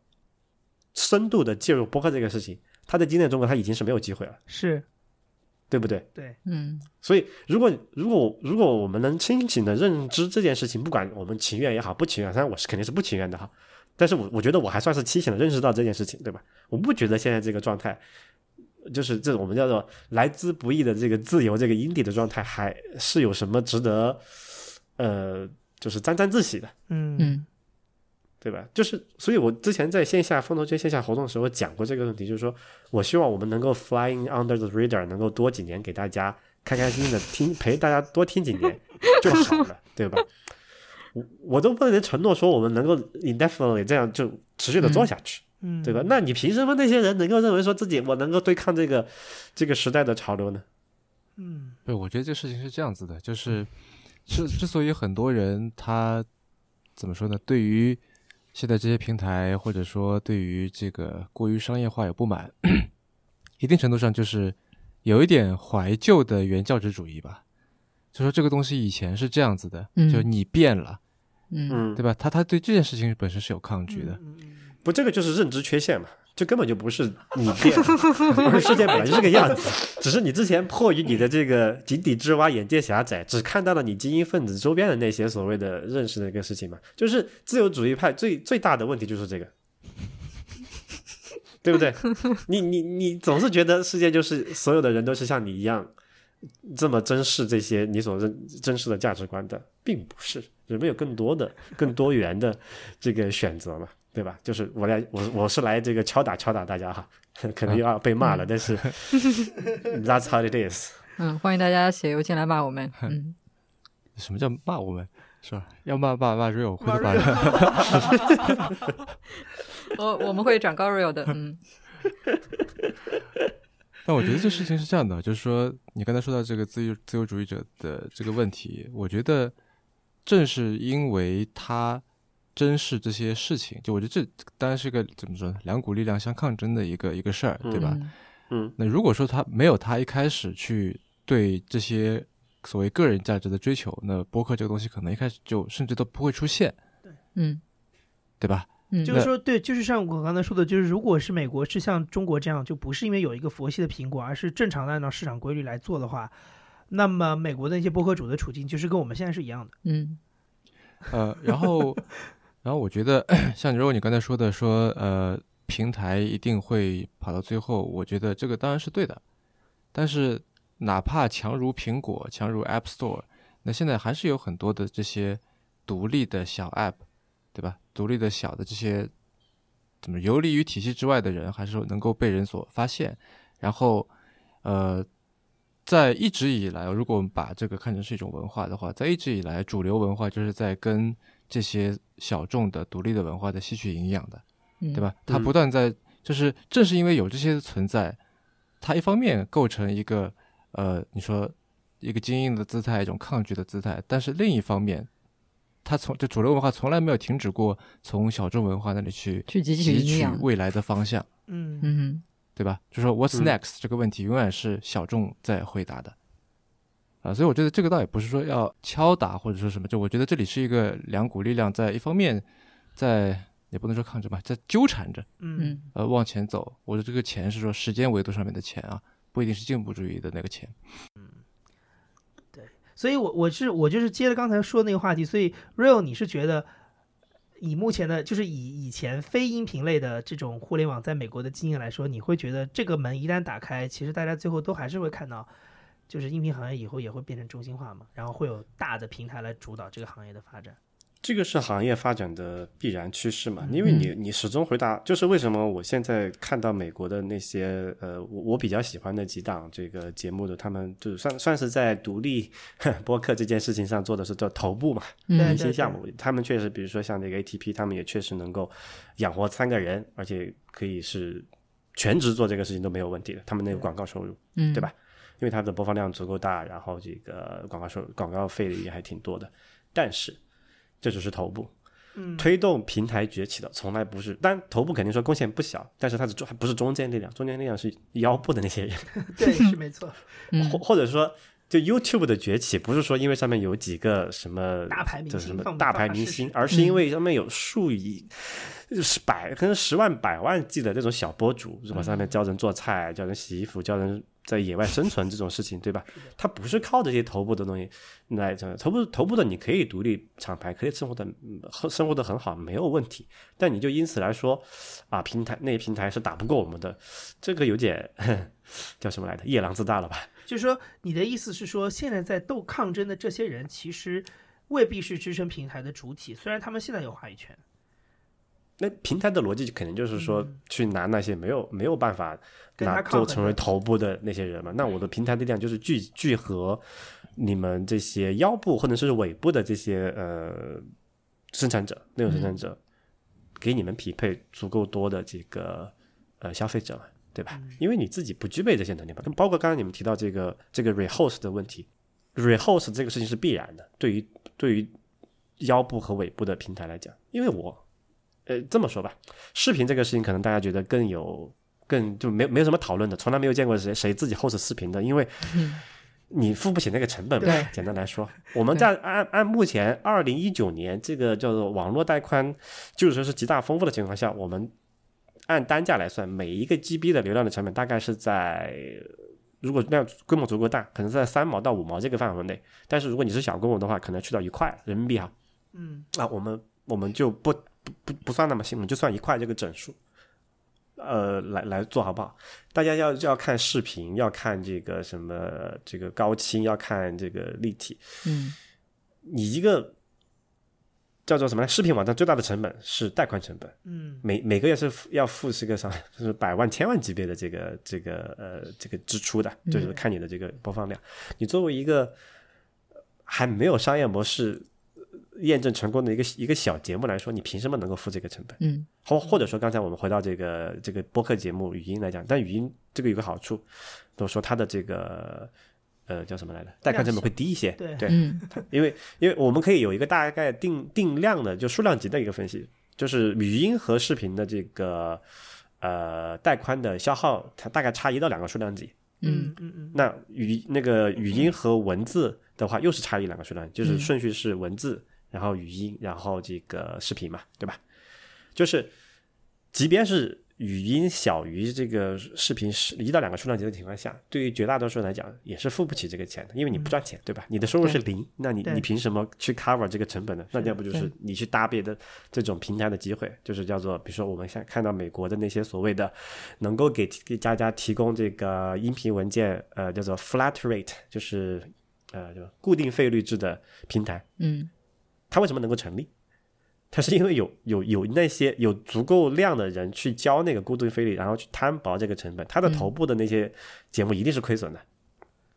深度的介入播客这个事情，他在今天中国他已经是没有机会了。是。对不对？对，嗯，所以如果如果如果我们能清醒的认知这件事情，不管我们情愿也好，不情愿，当然我是肯定是不情愿的哈。但是我我觉得我还算是清醒的认识到这件事情，对吧？我不觉得现在这个状态，就是这我们叫做来之不易的这个自由，这个阴底的状态，还是有什么值得呃，就是沾沾自喜的？嗯嗯。对吧？就是，所以我之前在线下风投圈线下活动的时候讲过这个问题，就是说我希望我们能够 flying under the radar，能够多几年给大家开开心心的听，陪大家多听几年就好了，对吧？我我都不能承诺说我们能够 indefinitely 这样就持续的做下去，嗯，对吧？那你凭什么那些人能够认为说自己我能够对抗这个这个时代的潮流呢？嗯，对，我觉得这事情是这样子的，就是之之所以很多人他怎么说呢？对于现在这些平台，或者说对于这个过于商业化有不满，一定程度上就是有一点怀旧的原教旨主义吧。就说这个东西以前是这样子的，就你变了，嗯，对吧？他他对这件事情本身是有抗拒的。不，这个就是认知缺陷嘛。这根本就不是你变，而是世界本来就这个样子，只是你之前迫于你的这个井底之蛙、眼界狭窄，只看到了你精英分子周边的那些所谓的认识的一个事情嘛。就是自由主义派最最大的问题就是这个，对不对？你你你总是觉得世界就是所有的人都是像你一样这么珍视这些你所认珍视的价值观的，并不是。人们有更多的、更多元的这个选择嘛，对吧？就是我来，我我是来这个敲打敲打大家哈，可能又要被骂了，但是 That's how it is。嗯，欢迎大家写邮件来骂我们。嗯，什么叫骂我们？是吧？要骂骂骂 real，会骂人。我我们会转告 real 的。嗯。但我觉得这事情是这样的，就是说，你刚才说到这个自由自由主义者的这个问题，我觉得正是因为他珍视这些事情，就我觉得这当然是一个怎么说呢？两股力量相抗争的一个一个事儿，对吧？嗯。那如果说他没有他一开始去对这些。所谓个人价值的追求，那播客这个东西可能一开始就甚至都不会出现。对，嗯，对吧？嗯，就是说，对，就是像我刚才说的，就是如果是美国是像中国这样，就不是因为有一个佛系的苹果，而是正常的按照市场规律来做的话，那么美国的那些播客主的处境就是跟我们现在是一样的。嗯，呃，然后，然后我觉得，像如果你刚才说的，说呃，平台一定会跑到最后，我觉得这个当然是对的，但是。哪怕强如苹果，强如 App Store，那现在还是有很多的这些独立的小 App，对吧？独立的小的这些怎么游离于体系之外的人，还是能够被人所发现。然后，呃，在一直以来，如果我们把这个看成是一种文化的话，在一直以来，主流文化就是在跟这些小众的独立的文化在吸取营养的，对吧？它不断在，就是正是因为有这些存在，它一方面构成一个。呃，你说一个精英的姿态，一种抗拒的姿态，但是另一方面，它从就主流文化从来没有停止过从小众文化那里去去汲取未来的方向，嗯嗯，对吧？就说 What's next 这个问题永远是小众在回答的，啊，所以我觉得这个倒也不是说要敲打或者说什么，就我觉得这里是一个两股力量在一方面在也不能说抗争吧，在纠缠着，嗯呃往前走。我的这个钱是说时间维度上面的钱啊。不一定是进步主义的那个钱，嗯，对，所以，我我是我就是接着刚才说那个话题，所以 real，你是觉得以目前的，就是以以前非音频类的这种互联网在美国的经验来说，你会觉得这个门一旦打开，其实大家最后都还是会看到，就是音频行业以后也会变成中心化嘛，然后会有大的平台来主导这个行业的发展。这个是行业发展的必然趋势嘛？因为你你始终回答，就是为什么我现在看到美国的那些呃，我我比较喜欢的几档这个节目的，他们就算算是在独立 播客这件事情上做的是叫头部嘛，明星项目，他们确实，比如说像那个 ATP，他们也确实能够养活三个人，而且可以是全职做这个事情都没有问题的。他们那个广告收入，嗯，对吧？因为它的播放量足够大，然后这个广告收广告费也还挺多的，但是。这只是头部，推动平台崛起的从来不是。但头部肯定说贡献不小，但是它的中不是中间力量，中间力量是腰部的那些人。对，是没错。或或者说，就 YouTube 的崛起，不是说因为上面有几个什么大牌明星，什么大牌明星，而是因为上面有数以是百可能十万百万计的这种小博主，是吧？上面教人做菜，教人洗衣服，教人。在野外生存这种事情，对吧？它不是靠这些头部的东西来这头部头部的，你可以独立厂牌，可以生活的生活的很好，没有问题。但你就因此来说，啊，平台那些平台是打不过我们的，这个有点 叫什么来着？夜郎自大了吧？就是说，你的意思是说，现在在斗抗争的这些人，其实未必是支撑平台的主体，虽然他们现在有话语权。那平台的逻辑肯定就是说，去拿那些没有没有办法拿做成为头部的那些人嘛。那我的平台力量就是聚聚合你们这些腰部或者是尾部的这些呃生产者、内容生产者，给你们匹配足够多的这个呃消费者嘛，对吧？因为你自己不具备这些能力嘛。包括刚刚你们提到这个这个 rehost 的问题，rehost 这个事情是必然的，对于对于腰部和尾部的平台来讲，因为我。呃，这么说吧，视频这个事情可能大家觉得更有更就没没有什么讨论的，从来没有见过谁谁自己 host 视频的，因为你付不起那个成本嘛。简单来说，我们在按按目前二零一九年这个叫做网络带宽就是说是极大丰富的情况下，我们按单价来算，每一个 GB 的流量的成本大概是在如果量规模足够大，可能在三毛到五毛这个范围内。但是如果你是小规模的话，可能去到一块人民币哈。嗯，啊，我们我们就不。不不不算那么细，我们就算一块这个整数，呃来来做好不好？大家要要看视频，要看这个什么这个高清，要看这个立体。嗯，你一个叫做什么呢？视频网站最大的成本是带宽成本。嗯，每每个月是要付是个啥？就是百万、千万级别的这个这个呃这个支出的，就是看你的这个播放量。你作为一个还没有商业模式验证成功的一个一个小节目来说，你凭什么能够付这个成本？嗯，或或者说，刚才我们回到这个这个播客节目语音来讲，但语音这个有个好处，都说它的这个呃叫什么来着？带宽成本会低一些。对对，嗯因为因为我们可以有一个大概定定量的就数量级的一个分析，就是语音和视频的这个呃带宽的消耗，它大概差一到两个数量级。嗯嗯嗯那语那个语音和文字的话，又是差一两个数量，就是顺序是文字，然后语音，然后这个视频嘛，对吧？就是即便是语音小于这个视频是一到两个数量级的情况下，对于绝大多数人来讲也是付不起这个钱的，因为你不赚钱，对吧？你的收入是零，那你你凭什么去 cover 这个成本呢？那要不就是你去搭别的这种平台的机会，就是叫做比如说我们现在看到美国的那些所谓的能够给给大家提供这个音频文件，呃，叫做 flat rate，就是呃就固定费率制的平台，嗯它为什么能够成立？它是因为有有有那些有足够量的人去交那个固定费率，然后去摊薄这个成本，它的头部的那些节目一定是亏损的，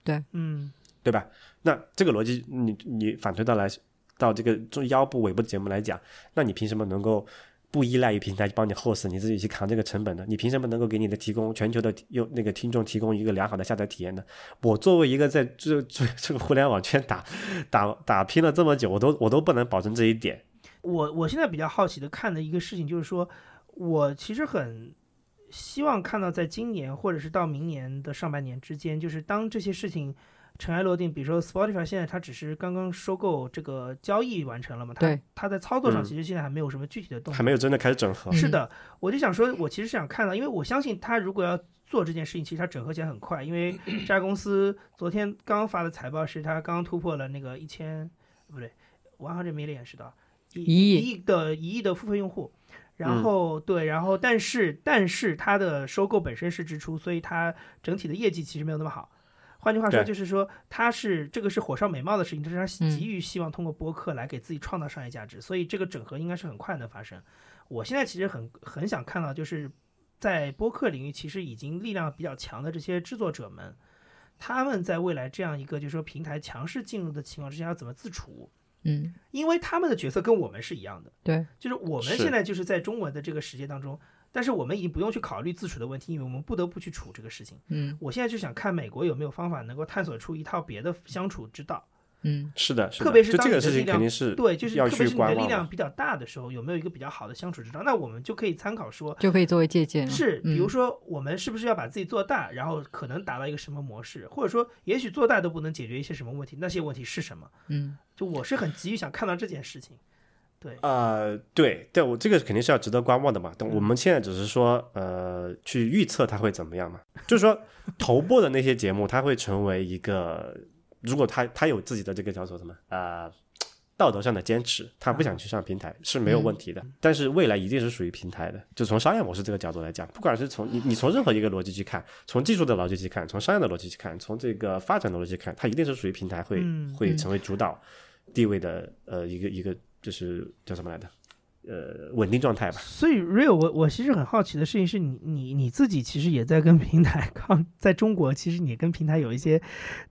对嗯对吧？那这个逻辑你你反推到来到这个中腰部尾部的节目来讲，那你凭什么能够不依赖于平台帮你 host，你自己去扛这个成本的？你凭什么能够给你的提供全球的用那个听众提供一个良好的下载体验呢？我作为一个在 这这这个互联网圈打打打拼了这么久，我都我都不能保证这一点。我我现在比较好奇的看的一个事情就是说，我其实很希望看到在今年或者是到明年的上半年之间，就是当这些事情尘埃落定，比如说 Spotify 现在它只是刚刚收购这个交易完成了嘛，它对它在操作上嗯其实现在还没有什么具体的动作，还没有真的开始整合。嗯是的，我就想说，我其实是想看到，因为我相信他如果要做这件事情，其实他整合起来很快，因为这家公司 昨天刚刚发的财报是他刚刚突破了那个一千，不对，one hundred million 是的，一一亿一亿的一亿的付费用户。嗯然后对，然后但是但是它的收购本身是支出，所以它整体的业绩其实没有那么好。换句话说，就是说他是这个是火烧眉毛的事情，就是他嗯急于希望通过播客来给自己创造商业价值，所以这个整合应该是很快能发生。我现在其实很很想看到，就是在播客领域其实已经力量比较强的这些制作者们，他们在未来这样一个就是说平台强势进入的情况之下，要怎么自处？嗯，因为他们的角色跟我们是一样的，对，就是我们现在就是在中文的这个世界当中，但是我们已经不用去考虑自处的问题，因为我们不得不去处这个事情。嗯我现在就想看美国有没有方法能够探索出一套别的相处之道。嗯是的，是的，特别是当就这个事你的力量情肯定是对，就是特别是你的力。量比较大的时候，有没有一个比较好的相处之道？那我们就可以参考说，就可以作为借鉴。是，比如嗯说我们是不是要把自己做大，然后可能达到一个什么模式，或者说也许做大都不能解决一些什么问题，那些问题是什么？嗯就我是很急于想看到这件事情。对，呃，对对，我这个肯定是要值得观望的嘛。嗯但我们现在只是说，呃，去预测它会怎么样嘛。就是说，头部的那些节目，它会成为一个，如果他他有自己的这个叫做什么呃道德上的坚持，他不想去上平台是没有问题的。但是未来一定是属于平台的，就从商业模式这个角度来讲，不管是从你你从任何一个逻辑去看，从技术的逻辑去看，从商业的逻辑去看，从这个发展的逻辑去看，它一定是属于平台会、会成为主导地位的呃一个一个这是叫什么来的？呃，稳定状态吧。所以 real 我我其实很好奇的事情是你你你自己其实也在跟平台抗，在中国其实你跟平台有一些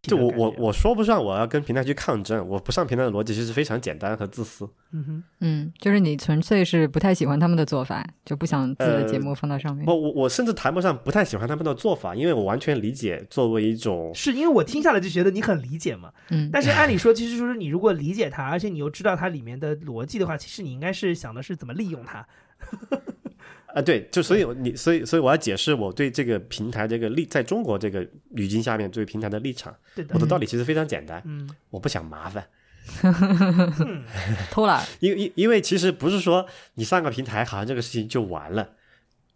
就我我我说不上我要跟平台去抗争，我不上平台的逻辑其实非常简单和自私。嗯哼嗯，就是你纯粹是不太喜欢他们的做法，就不想自己的节目放到上面。不，我我甚至谈不上不太喜欢他们的做法，因为我完全理解作为一种是因为我听下来就觉得你很理解嘛，嗯，但是按理说，其实就是你如果理解它，而且你又知道它里面的逻辑的话，其实你应该是想的是怎么利用它。啊，对，就所以你所以所以我要解释我对这个平台这个立在中国这个语境下面对平台的立场，对的我的，道理其实非常简单，嗯我不想麻烦，嗯偷 懒。因因因为其实不是说你上个平台好像这个事情就完了。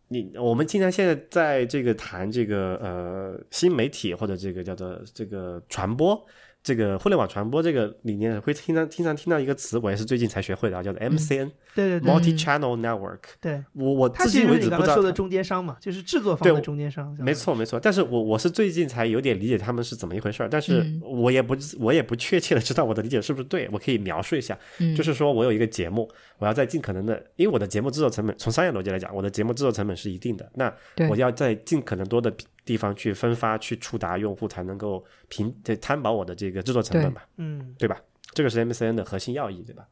你我们经常现在在这个谈这个呃新媒体或者这个叫做这个传播这个互联网传播这个理念，会经常经常听到一个词，我也是最近才学会的，叫做 MCN，对对对，Multi Channel Network。对，我我它至今为止不知道说的中间商嘛，就是制作方的中间商。没错没错，但是我我是最近才有点理解他们是怎么一回事儿，但是我也不我也不确切的知道我的理解是不是对，我可以描述一下，就是说我有一个节目，我要在尽可能的，因为我的节目制作成本从商业逻辑来讲，我的节目制作成本是一定的，那我要在尽可能多的。地方去分发去触达用户才能够平摊薄我的这个制作成本嘛，嗯，对吧？这个是 MCN 的核心要义，对吧？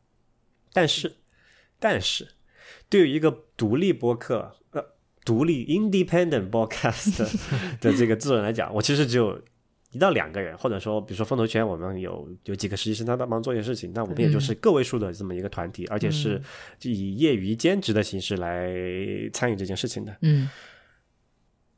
但是，但是对于一个独立播客呃，独立 independent broadcast 的这个制作人来讲，我其实只有一到两个人，或者说，比如说风投圈，我们有有几个实习生他帮忙做一些事情，那我们也就是个位数的这么一个团体，而且是以业余兼职的形式来参与这件事情的，嗯。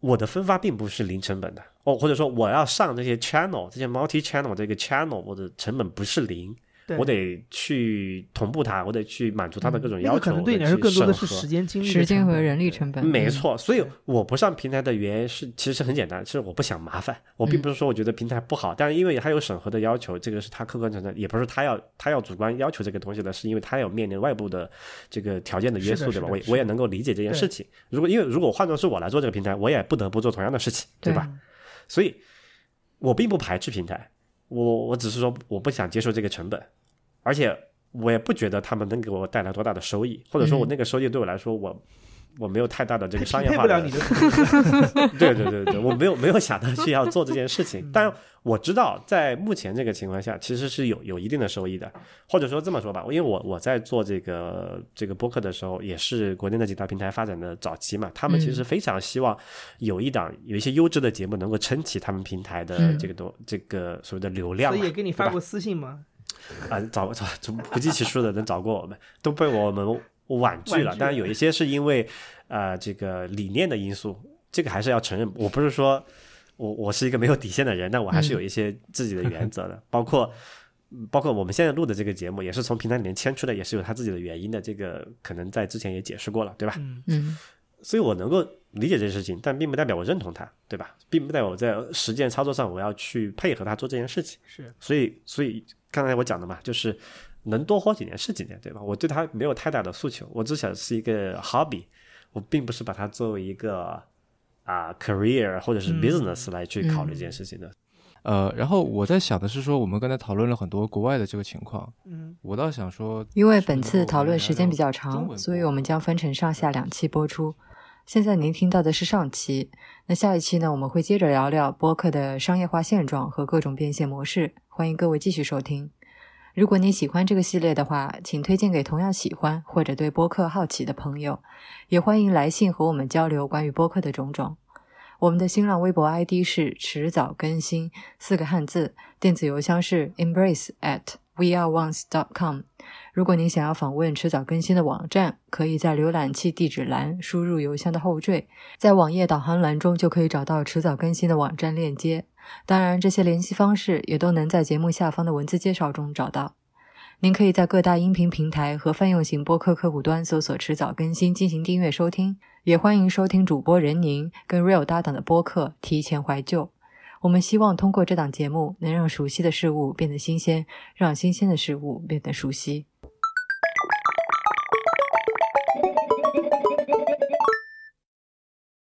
我的分发并不是零成本的哦，或者说我要上这些 channel，这些 multi channel 这个 channel，我的成本不是零。我得去同步它，我得去满足它的各种要求。可能对你来说更多的是时间、精力、时间和人力成本。没错，所以我不上平台的原因是，其实是很简单，是我不想麻烦。我并不是说我觉得平台不好，但是因为它有审核的要求，这个是它客观存在，也不是他要他要主观要求这个东西的，是因为他有面临外部的这个条件的约束，对吧？我我也能够理解这件事情。如果因为如果换作是我来做这个平台，我也不得不做同样的事情，对吧？所以，我并不排斥平台，我我只是说我不想接受这个成本。而且我也不觉得他们能给我带来多大的收益，或者说我那个收益对我来说，我我没有太大的这个商业化。不了你的。对对对对，我没有没有想到去要做这件事情，但我知道在目前这个情况下，其实是有有一定的收益的。或者说这么说吧，因为我我在做这个这个播客的时候，也是国内的几大平台发展的早期嘛，他们其实非常希望有一档有一些优质的节目能够撑起他们平台的这个多这个所谓的流量。所以也给你发过私信吗？啊，找找 不计其数的人找过我们，都被我们婉拒了。当然有一些是因为呃这个理念的因素，这个还是要承认。我不是说我我是一个没有底线的人，但我还是有一些自己的原则的。包括包括我们现在录的这个节目，也是从平台里面迁出的，也是有他自己的原因的。这个可能在之前也解释过了，对吧？嗯，所以我能够理解这件事情，但并不代表我认同他，对吧？并不代表我在实践操作上我要去配合他做这件事情。是，所以所以。刚才我讲的嘛，就是能多活几年是几年，对吧？我对它没有太大的诉求，我只想是一个 hobby，我并不是把它作为一个啊 career 或者是 business 来去考虑这件事情的。呃，然后我在想的是说，我们刚才讨论了很多国外的这个情况，嗯，我倒想说，因为本次讨论时间比较长，所以我们将分成上下两期播出。现在您听到的是上期，那下一期呢，我们会接着聊聊播客的商业化现状和各种变现模式。欢迎各位继续收听。如果你喜欢这个系列的话，请推荐给同样喜欢或者对播客好奇的朋友。也欢迎来信和我们交流关于播客的种种。我们的新浪微博 ID 是迟早更新四个汉字，电子邮箱是 embrace at weareones dot com。如果您想要访问迟早更新的网站，可以在浏览器地址栏输入邮箱的后缀，在网页导航栏中就可以找到迟早更新的网站链接。当然，这些联系方式也都能在节目下方的文字介绍中找到。您可以在各大音频平台和泛用型播客客户端搜索“迟早更新”进行订阅收听。也欢迎收听主播任宁跟 Real 搭档的播客《提前怀旧》。我们希望通过这档节目，能让熟悉的事物变得新鲜，让新鲜的事物变得熟悉。